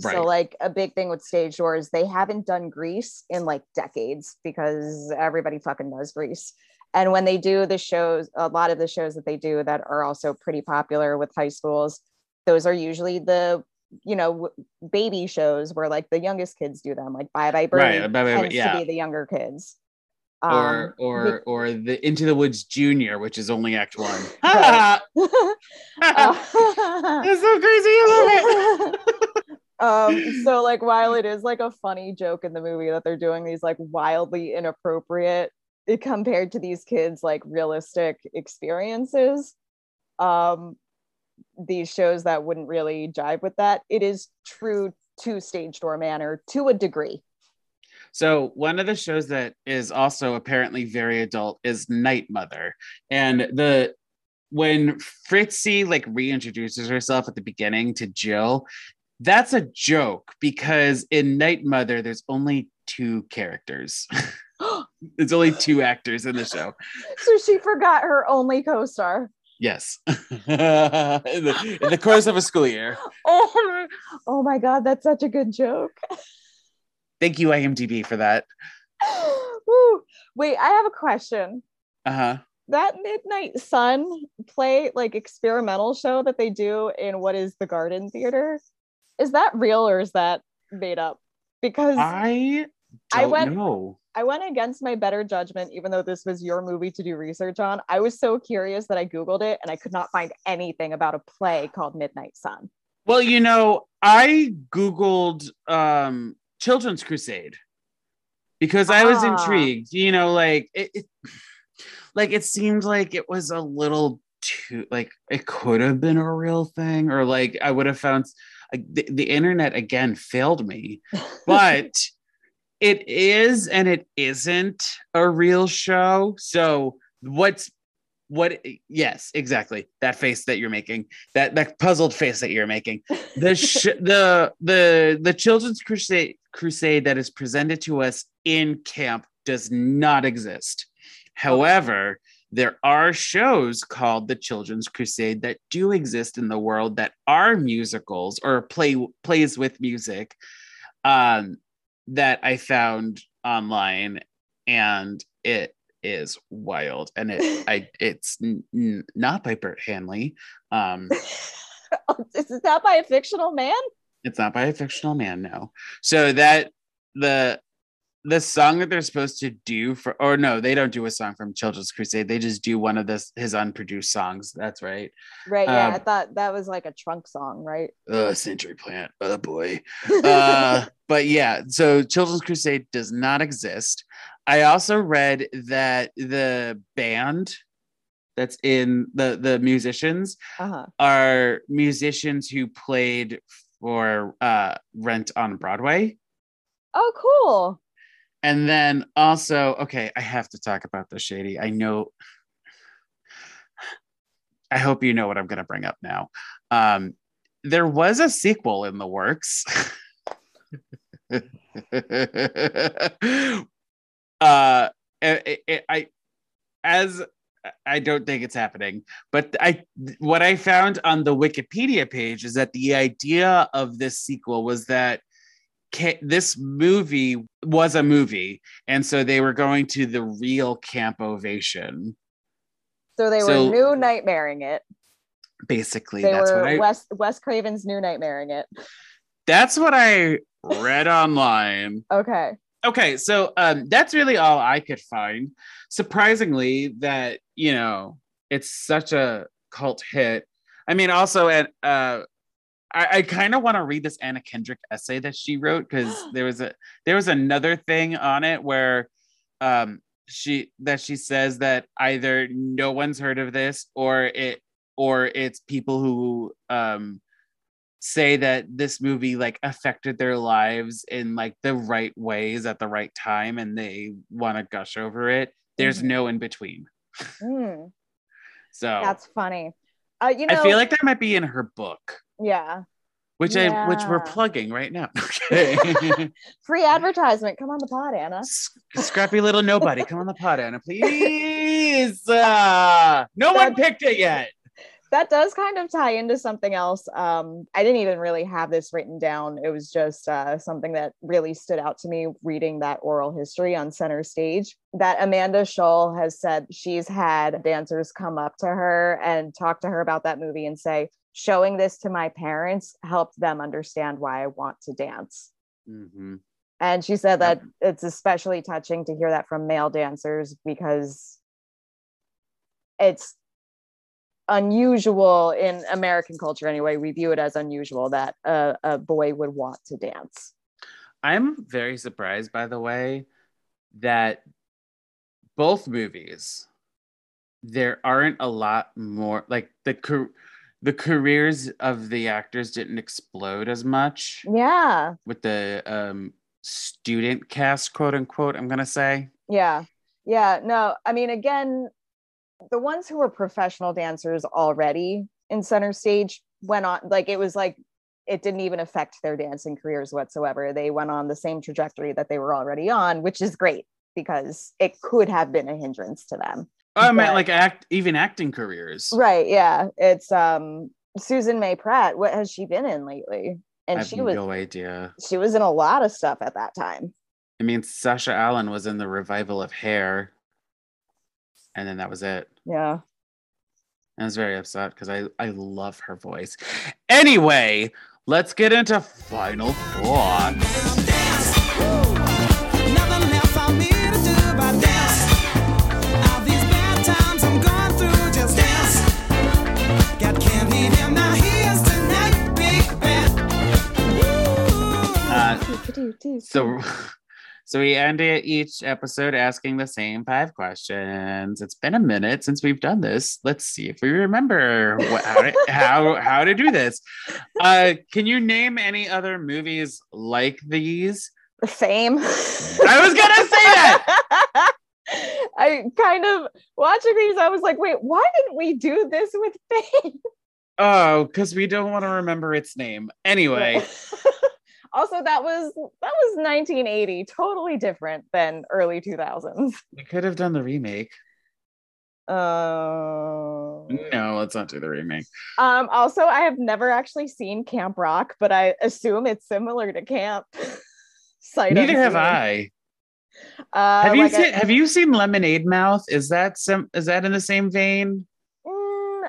Speaker 1: Right
Speaker 2: So, like a big thing with stage doors, they haven't done Grease in like decades because everybody fucking knows Grease. And when they do the shows, a lot of the shows that they do that are also pretty popular with high schools, those are usually the you know baby shows where like the youngest kids do them, like Bye Bye Birdie
Speaker 1: Right, Bye Bye
Speaker 2: tends
Speaker 1: yeah.
Speaker 2: to be the younger kids.
Speaker 1: or
Speaker 2: Um,
Speaker 1: or or the into the woods junior which is only act one
Speaker 2: Right. Uh,
Speaker 1: so crazy I love it.
Speaker 2: Um so like while it is like a funny joke in the movie that they're doing these like wildly inappropriate eh, compared to these kids like realistic experiences um these shows that wouldn't really jive with that it is true to stage door Manor to a degree.
Speaker 1: So one of the shows that is also apparently very adult is Night Mother, and the when Fritzi like reintroduces herself at the beginning to Jill, that's a joke because in Night Mother there's only two characters. There's only two actors in the show.
Speaker 2: so she forgot her only co-star
Speaker 1: Yes, in, the, in the course of a school year.
Speaker 2: oh my, oh my god that's such a good joke
Speaker 1: Thank you IMDb for that.
Speaker 2: Woo. wait i have a question
Speaker 1: Uh huh.
Speaker 2: that midnight sun play like experimental show that they do in what is the garden theater is that real or is that made up because I,
Speaker 1: I
Speaker 2: went-
Speaker 1: know.
Speaker 2: went against my better judgment even though this was your movie to do research on i was so curious that i googled it and i could not find anything about a play called midnight sun
Speaker 1: Well, you know, I Googled um Children's Crusade because I was
Speaker 2: Ah.
Speaker 1: intrigued. You know, like it, it like it seemed like it was a little too like it could have been a real thing, or like I would have found the, the internet again failed me, but it is and it isn't a real show. So what's what yes exactly. That face that you're making that that puzzled face that you're making. The sh- the the the children's crusade crusade that is presented to us in camp does not exist. Oh. However there are shows called the children's crusade that do exist in the world that are musicals or play plays with music um that i found online and it is wild and it i it's n- n- not by bert hanley um
Speaker 2: is that by a fictional man?
Speaker 1: It's not by a fictional man no. So that the the song that they're supposed to do for or no they don't do a song from children's crusade. They just do one of this his unproduced songs. That's right.
Speaker 2: Right yeah i
Speaker 1: Um,
Speaker 2: thought that was like a trunk song right?
Speaker 1: uh century plant oh boy. Uh but yeah so children's crusade does not exist. I also read that the band that's in the the musicians
Speaker 2: uh-huh.
Speaker 1: are musicians who played for uh rent on broadway.
Speaker 2: Oh cool
Speaker 1: and then also okay i have to talk about this shady. I know i hope you know what i'm going to bring up now. Um there was a sequel in the works. Uh I, I- I as I don't think it's happening, but I what I found on the Wikipedia page is that the idea of this sequel was that this movie was a movie, and so they were going to the real Camp Ovation.
Speaker 2: so they
Speaker 1: So-
Speaker 2: were new nightmaring it
Speaker 1: Basically,
Speaker 2: they
Speaker 1: that's
Speaker 2: were
Speaker 1: what I
Speaker 2: wes wes craven's new nightmaring it
Speaker 1: That's what I read online.
Speaker 2: Okay.
Speaker 1: Okay, so um, that's really all I could find. Surprisingly, that you know it's such a cult hit. I mean, also at uh, I, I kind of want to read this Anna Kendrick essay that she wrote because there was a there was another thing on it where um she that she says that either no one's heard of this or it or it's people who um say that this movie like affected their lives in like the right ways at the right time and they want to gush over it there's
Speaker 2: Mhm.
Speaker 1: no in between
Speaker 2: Hmm,
Speaker 1: so
Speaker 2: that's funny. Uh, you know,
Speaker 1: i feel like that might be in her book
Speaker 2: yeah,
Speaker 1: which i which we're plugging right now okay
Speaker 2: free advertisement. Come on the pod, Anna.
Speaker 1: S- scrappy little nobody come on the pod anna please uh, no one picked it yet
Speaker 2: that does kind of tie into something else. Um, I didn't even really have this written down. It was just uh, something that really stood out to me reading that oral history on center stage. That Amanda Schull has said she's had dancers come up to her and talk to her about that movie and say, showing this to my parents helped them understand why I want to dance.
Speaker 1: Mhm.
Speaker 2: And she said that it's especially touching to hear that from male dancers because it's unusual in American culture anyway. We view it as unusual that a, a boy would want to dance.
Speaker 1: I'm very surprised, by the way, that both movies there aren't a lot more like the the careers of the actors didn't explode as much
Speaker 2: Yeah.
Speaker 1: with the um student cast quote unquote i'm gonna say
Speaker 2: Yeah. Yeah. No, I mean, again, the ones who were professional dancers already in center stage went on, like, it was like, it didn't even affect their dancing careers whatsoever. They went on the same trajectory that they were already on, which is great because it could have been a hindrance to them.
Speaker 1: Oh, i meant like act even acting careers
Speaker 2: Right. Yeah. It's um Susan May Pratt. What has she been in lately? And she was
Speaker 1: no idea
Speaker 2: she was in a lot of stuff at that time.
Speaker 1: i mean sasha allen was in the revival of hair and then that was it
Speaker 2: Yeah.
Speaker 1: I was very upset because I, I love her voice. Anyway, let's get into final thoughts. So, so we end it each episode asking the same five questions. It's been a minute since we've done this. Let's see if we remember what, how, to, how how to do this. Uh, can you name any other movies like these?
Speaker 2: Same.
Speaker 1: I was gonna say that.
Speaker 2: I kind of watching these, I was like, wait, why didn't we do this with Fame?
Speaker 1: Oh, because we don't want to remember its name. Anyway.
Speaker 2: Also, that was that was 1980, totally different than early 2000s.
Speaker 1: We could have done the remake.
Speaker 2: Uh,
Speaker 1: No, let's not do the remake.
Speaker 2: Um, also, I have never actually seen Camp Rock, but I assume it's similar to Camp. Sight
Speaker 1: Neither have. I.
Speaker 2: Uh,
Speaker 1: Have you
Speaker 2: like I-
Speaker 1: seen Have you seen Lemonade Mouth? Is that some? Is that in the same vein?
Speaker 2: Mm,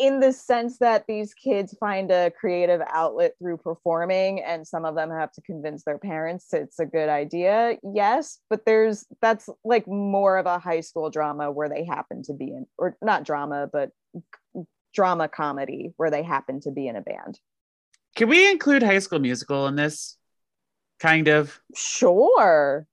Speaker 2: in the sense that these kids find a creative outlet through performing and some of them have to convince their parents it's a good idea yes but there's that's like more of a high school drama where they happen to be in or not drama but drama comedy where they happen to be in a band
Speaker 1: Can we include High School Musical in this? Kind of,
Speaker 2: sure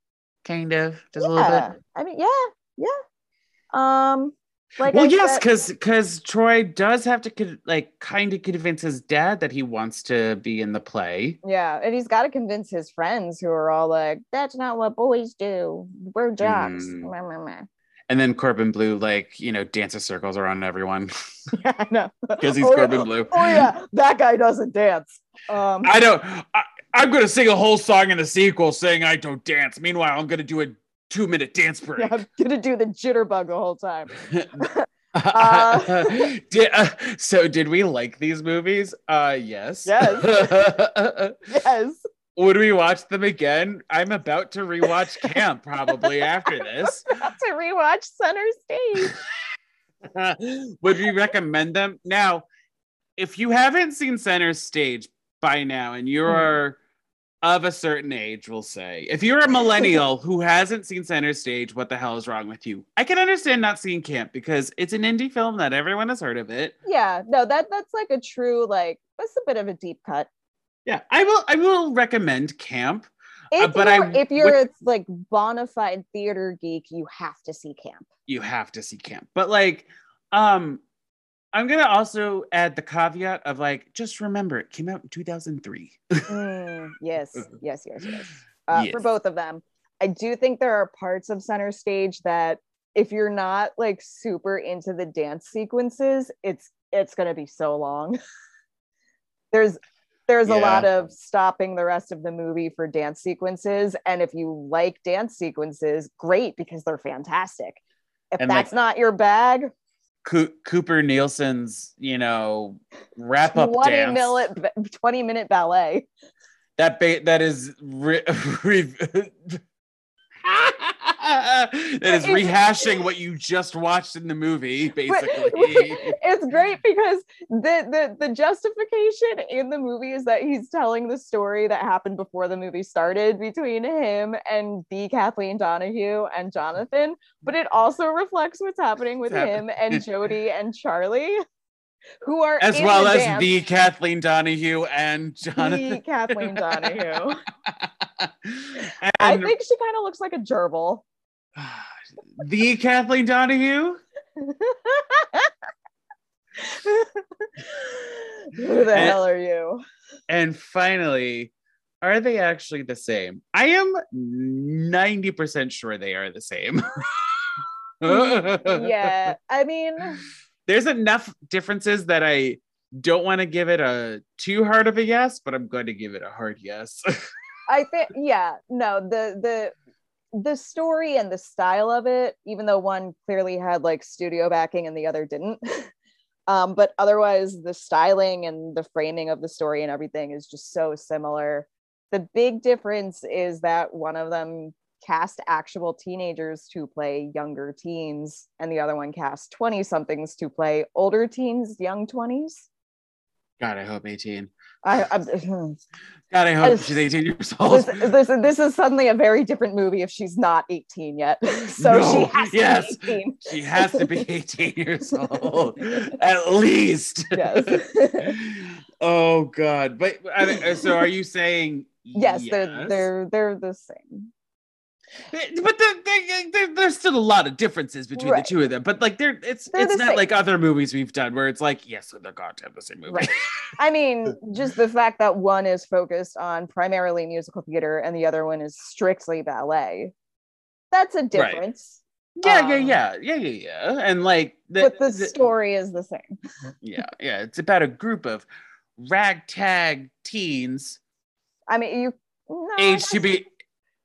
Speaker 1: kind of, just a little bit.
Speaker 2: i mean yeah yeah um like
Speaker 1: Well,
Speaker 2: I
Speaker 1: yes, because because Troy does have to like kind of convince his dad that he wants to be in the play.
Speaker 2: Yeah, and he's got to convince his friends who are all like, "That's not what boys do. We're jocks."
Speaker 1: Mm. And then Corbin Bleu, like you know, dances circles around everyone
Speaker 2: yeah, I know.
Speaker 1: because he's
Speaker 2: oh,
Speaker 1: Corbin
Speaker 2: yeah.
Speaker 1: Bleu.
Speaker 2: Oh yeah, that guy doesn't dance. Um,
Speaker 1: I don't. I, I'm gonna sing a whole song in the sequel saying I don't dance. Meanwhile, I'm gonna do a two minute dance break.
Speaker 2: yeah, I'm gonna do the jitterbug the whole time. Uh,
Speaker 1: did, uh, so did we like these movies? Uh yes.
Speaker 2: Yes. Yes.
Speaker 1: Would we watch them again? I'm about to rewatch Camp probably after this.
Speaker 2: About to rewatch Center Stage.
Speaker 1: Would we recommend them? Now, if you haven't seen Center Stage, by now and you're of a certain age, we'll say, if you're a millennial who hasn't seen Center Stage, what the hell is wrong with you? I can understand not seeing Camp because it's an indie film that everyone has heard of it.
Speaker 2: Yeah, no, that that's like a true like that's a bit of a deep cut.
Speaker 1: Yeah, I will. I will recommend Camp.
Speaker 2: If
Speaker 1: but
Speaker 2: you're,
Speaker 1: I
Speaker 2: if you're a like bona fide theater geek, you have to see Camp.
Speaker 1: You have to see Camp, but like, um, I'm gonna also add the caveat of like, just remember, it came out in 2003.
Speaker 2: Mm, yes, yes, yes, yes. Uh, For both of them, I do think there are parts of Center Stage that if you're not like super into the dance sequences, it's it's gonna be so long. there's there's a lot of stopping the rest of the movie for dance sequences, and if you like dance sequences, great because they're fantastic. If
Speaker 1: And, like,
Speaker 2: that's not your bag,
Speaker 1: Co- Cooper Nielson's, you know, wrap up
Speaker 2: 20
Speaker 1: dance.
Speaker 2: minute 20 minute ballet.
Speaker 1: that ba- that is re- re- that is rehashing what you just watched in the movie, basically.
Speaker 2: it's great because the, the the justification in the movie is that he's telling the story that happened before the movie started between him and the Kathleen Donahue and Jonathan, but it also reflects what's happening with him and Jody and Charlie, who are
Speaker 1: as well
Speaker 2: the
Speaker 1: as
Speaker 2: dance.
Speaker 1: the Kathleen Donahue and
Speaker 2: The
Speaker 1: Jonathan.
Speaker 2: Kathleen Donahue. I think she kind of looks like a gerbil.
Speaker 1: The Kathleen Donahue.
Speaker 2: Who the
Speaker 1: And-
Speaker 2: hell are you?
Speaker 1: And finally, are they actually the same? I am 90% sure they are the same.
Speaker 2: yeah, I mean,
Speaker 1: There's enough differences that I don't want to give it a too hard of a yes, but I'm going to give it a hard yes.
Speaker 2: I think yeah, no, the the the story and the style of it, even though one clearly had like studio backing and the other didn't. Um, but otherwise, the styling and the framing of the story and everything is just so similar. The big difference is that one of them cast actual teenagers to play younger teens, and the other one cast 20 somethings to play older teens, young 20s.
Speaker 1: God, I hope 18.
Speaker 2: I, I'm,
Speaker 1: God, I hope she's 18 years old.
Speaker 2: this, this, this is suddenly a very different movie if she's not 18 yet. so
Speaker 1: No,
Speaker 2: she has to
Speaker 1: yes.
Speaker 2: be 18.
Speaker 1: She has to be 18 years old, at least.
Speaker 2: Yes.
Speaker 1: oh God! But I mean, so, are you saying
Speaker 2: yes, they're they're they're the same.
Speaker 1: But the, the, the, there's still a lot of differences between
Speaker 2: Right.
Speaker 1: the two of them. But like, they're it's
Speaker 2: They're
Speaker 1: it's
Speaker 2: the
Speaker 1: not
Speaker 2: same.
Speaker 1: like other movies we've done where it's like, yes, they're goddamn the same movie.
Speaker 2: Right. I mean, just the fact that one is focused on primarily musical theater and the other one is strictly ballet. That's a difference.
Speaker 1: yeah, yeah,
Speaker 2: Um,
Speaker 1: yeah, yeah, yeah, yeah. And like, the,
Speaker 2: but the story is the same.
Speaker 1: yeah, yeah. It's about a group of ragtag teens,
Speaker 2: I mean, you no,
Speaker 1: age to be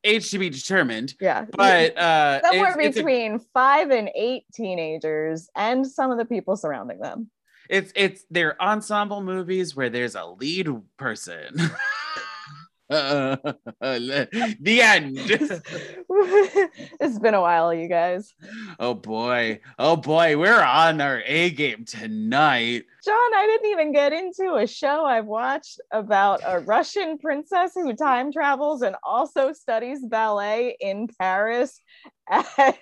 Speaker 1: age to be determined.
Speaker 2: yeah,
Speaker 1: But uh,
Speaker 2: somewhere
Speaker 1: it's, it's a-
Speaker 2: between five and eight teenagers and some of the people surrounding them.
Speaker 1: it's it's they're ensemble movies where there's a lead person. Uh, the end.
Speaker 2: it's been a while, you guys.
Speaker 1: oh boy. Oh boy. We're on our A game tonight.
Speaker 2: John, I didn't even get into a show I've watched about a Russian princess who time travels and also studies ballet in Paris at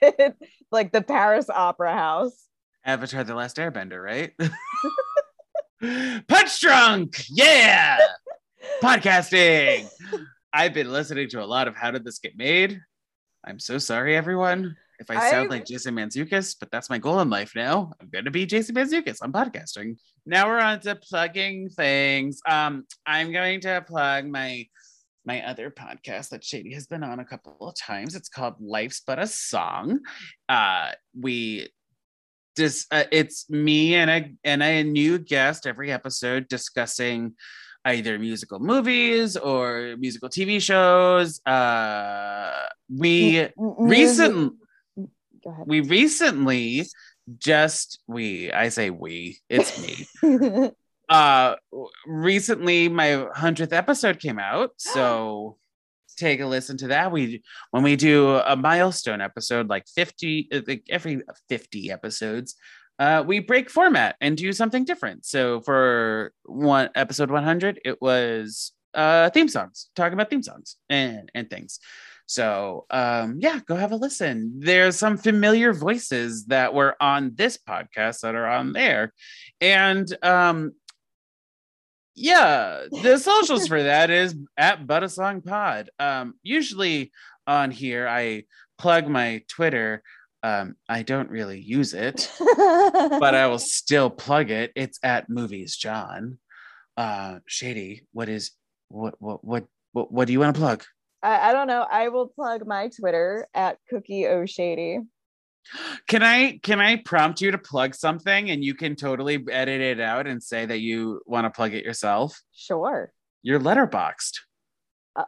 Speaker 2: like the Paris Opera House.
Speaker 1: Avatar The Last Airbender, right? Punch drunk. Yeah. Podcasting. I've been listening to a lot of How Did This Get Made? I'm so sorry, everyone. If I sound
Speaker 2: I-
Speaker 1: like Jason Mantzoukas, but that's my goal in life now. I'm going to be Jason Mantzoukas. I'm podcasting. Now we're on to plugging things. Um, I'm going to plug my my other podcast that Shady has been on a couple of times. It's called Life's But a Song. Uh, we just uh, it's me and a and a new guest every episode discussing either musical movies or musical TV shows. Uh, we
Speaker 2: M-
Speaker 1: recent we recently just we I say we it's me. Uh recently my 100th episode came out so take a listen to that. We when we do a milestone episode like 50 uh, like every 50 episodes uh, we break format and do something different. So for one episode 100, it was uh, theme songs, talking about theme songs and and things. So um, yeah, go have a listen. There's some familiar voices that were on this podcast that are on there, and um, yeah, the socials for that is at But a Song Pod. Um, usually on here, I plug my Twitter. Um, I don't really use it, but I will still plug it. It's at Movies John. Uh, Shady, what is what what what what, what do you want to plug?
Speaker 2: I, I don't know. I will plug my Twitter at Cookie O Shady.
Speaker 1: Can I can I prompt you to plug something and you can totally edit it out and say that you want to plug it yourself?
Speaker 2: Sure.
Speaker 1: You're Letterboxd.
Speaker 2: Uh,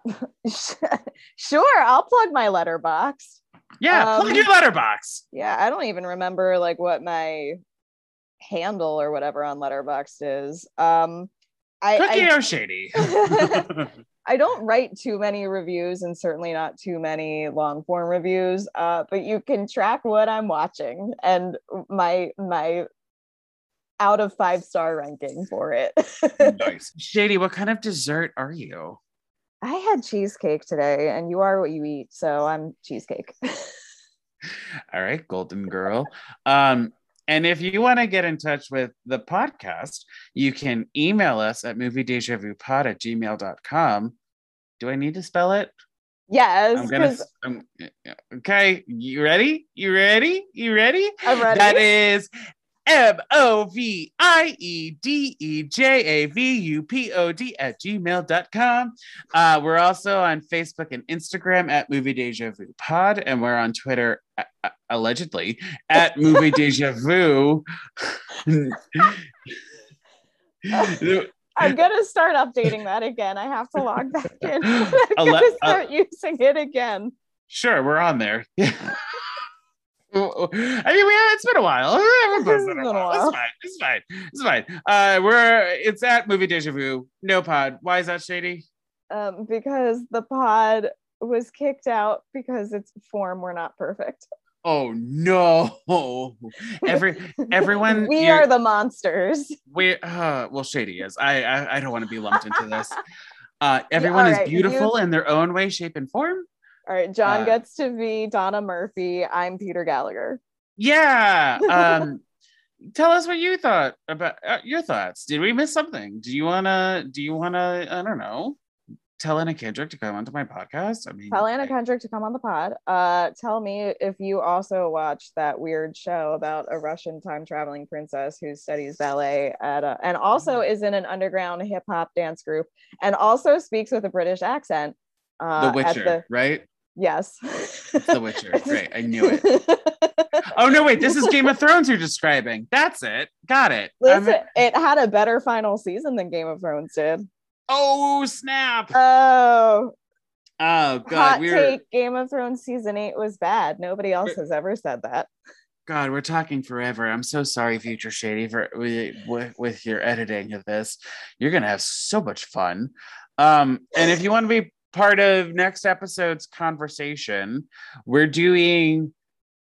Speaker 2: sure, I'll plug my letterbox.
Speaker 1: Yeah,
Speaker 2: Um,
Speaker 1: plug your letterbox.
Speaker 2: Yeah, I don't even remember like what my handle or whatever on letterbox is. Um I,
Speaker 1: Cookie
Speaker 2: I
Speaker 1: O'Shady.
Speaker 2: I don't write too many reviews and certainly not too many long form reviews, uh, but you can track what I'm watching and my my out of five star ranking for it.
Speaker 1: nice. Shady, what kind of dessert are you?
Speaker 2: I had cheesecake today, and you are what you eat, so I'm cheesecake.
Speaker 1: All right, Golden Girl. Um, and if you want to get in touch with the podcast, you can email us at moviedejavupod at gmail.com. Do I need to spell it?
Speaker 2: yes,
Speaker 1: I'm gonna. I'm, okay, you ready? You ready? You ready?
Speaker 2: I'm ready.
Speaker 1: That is M O V I E D E J A V U P O D at gmail.com. Uh, we're also on Facebook and Instagram at Movie Deja Vu Pod, and we're on Twitter uh, allegedly at Movie Deja Vu.
Speaker 2: I'm gonna start updating that again. I have to log back in. I'm gonna
Speaker 1: uh,
Speaker 2: start using it again.
Speaker 1: Sure, we're on there. Yeah. I mean, we have, it's been a while. We haven't posted in a
Speaker 2: It's been a
Speaker 1: while. It's fine. It's fine. It's fine. Uh, we're it's at Movie Deja Vu. No pod. Why is that shady?
Speaker 2: Um, because the pod was kicked out because its form were not perfect.
Speaker 1: Oh no! Every everyone.
Speaker 2: we
Speaker 1: you're-
Speaker 2: the monsters.
Speaker 1: we uh, well, shady is. I I, I don't want to be lumped into this. Uh, everyone is
Speaker 2: alright, you-
Speaker 1: beautiful in their own way, shape, and form.
Speaker 2: All right, John
Speaker 1: Uh,
Speaker 2: gets to be Donna Murphy. I'm Peter Gallagher.
Speaker 1: Yeah. Um, tell us what you thought about uh, your thoughts. Did we miss something? Do you wanna? Do you wanna? I don't know. Tell Anna Kendrick to come onto my podcast. I mean,
Speaker 2: Tell Anna
Speaker 1: I-
Speaker 2: Kendrick to come on the pod. Uh, tell me if you also watched that weird show about a Russian time traveling princess who studies ballet at a, and also is in an underground hip hop dance group and also speaks with a British accent. Uh,
Speaker 1: The Witcher,
Speaker 2: the-
Speaker 1: right?
Speaker 2: Yes.
Speaker 1: It's The Witcher. Great, I knew it. Oh no, wait, this is Game of Thrones you're describing. That's it. Got it. I'm-
Speaker 2: Listen, it had a better final season than Game of Thrones did.
Speaker 1: oh snap!
Speaker 2: Oh,
Speaker 1: Oh god,
Speaker 2: hot
Speaker 1: we're
Speaker 2: take: Game of Thrones season eight was bad. Nobody else has ever said that.
Speaker 1: God, we're talking forever. I'm so sorry, Future Shady, for with, with your editing of this. You're gonna have so much fun. Um, and if you want to be part of next episode's conversation, we're doing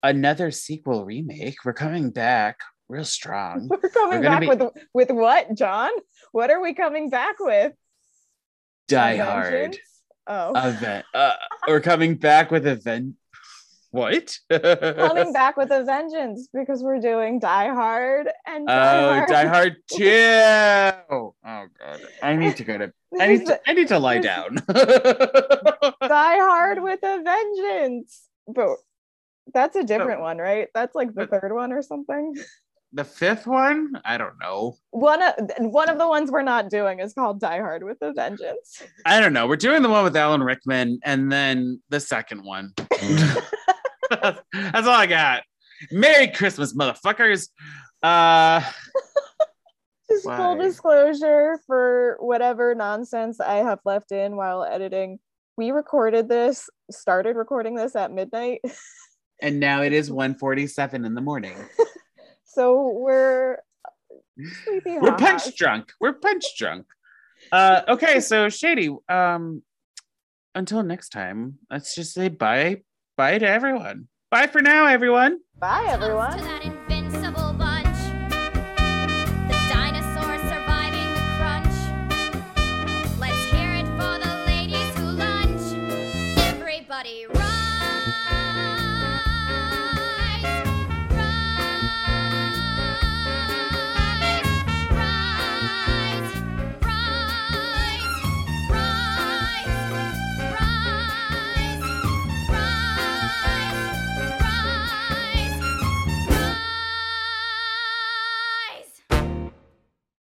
Speaker 1: another sequel remake. We're coming back real strong.
Speaker 2: We're coming
Speaker 1: gonna
Speaker 2: back
Speaker 1: be-
Speaker 2: with with what, John? What are we coming back with?
Speaker 1: Die
Speaker 2: A
Speaker 1: Hard?
Speaker 2: Oh,
Speaker 1: event. Uh, we're coming back with event. What?
Speaker 2: coming back with a vengeance because we're doing Die Hard and Die
Speaker 1: Oh,
Speaker 2: Hard.
Speaker 1: Die Hard 2. Oh god. I need to go to I need to I need to lie down.
Speaker 2: Die Hard with a vengeance. But that's a different oh. one, right? That's like the third one or something.
Speaker 1: the fifth one? I don't know.
Speaker 2: One of one of the ones we're not doing is called Die Hard with a Vengeance.
Speaker 1: I don't know. We're doing the one with Alan Rickman and then the second one. That's all I got. Merry Christmas, motherfuckers. Uh
Speaker 2: Just full disclosure for whatever nonsense I have left in while editing. We recorded this, started recording this at midnight.
Speaker 1: and now it is 1:47 in the morning.
Speaker 2: So we're sleepy.
Speaker 1: We're punch drunk. We're punch drunk. Uh okay, so Shady, um until next time, let's just say bye bye to everyone. Bye for now, everyone.
Speaker 2: Bye, everyone.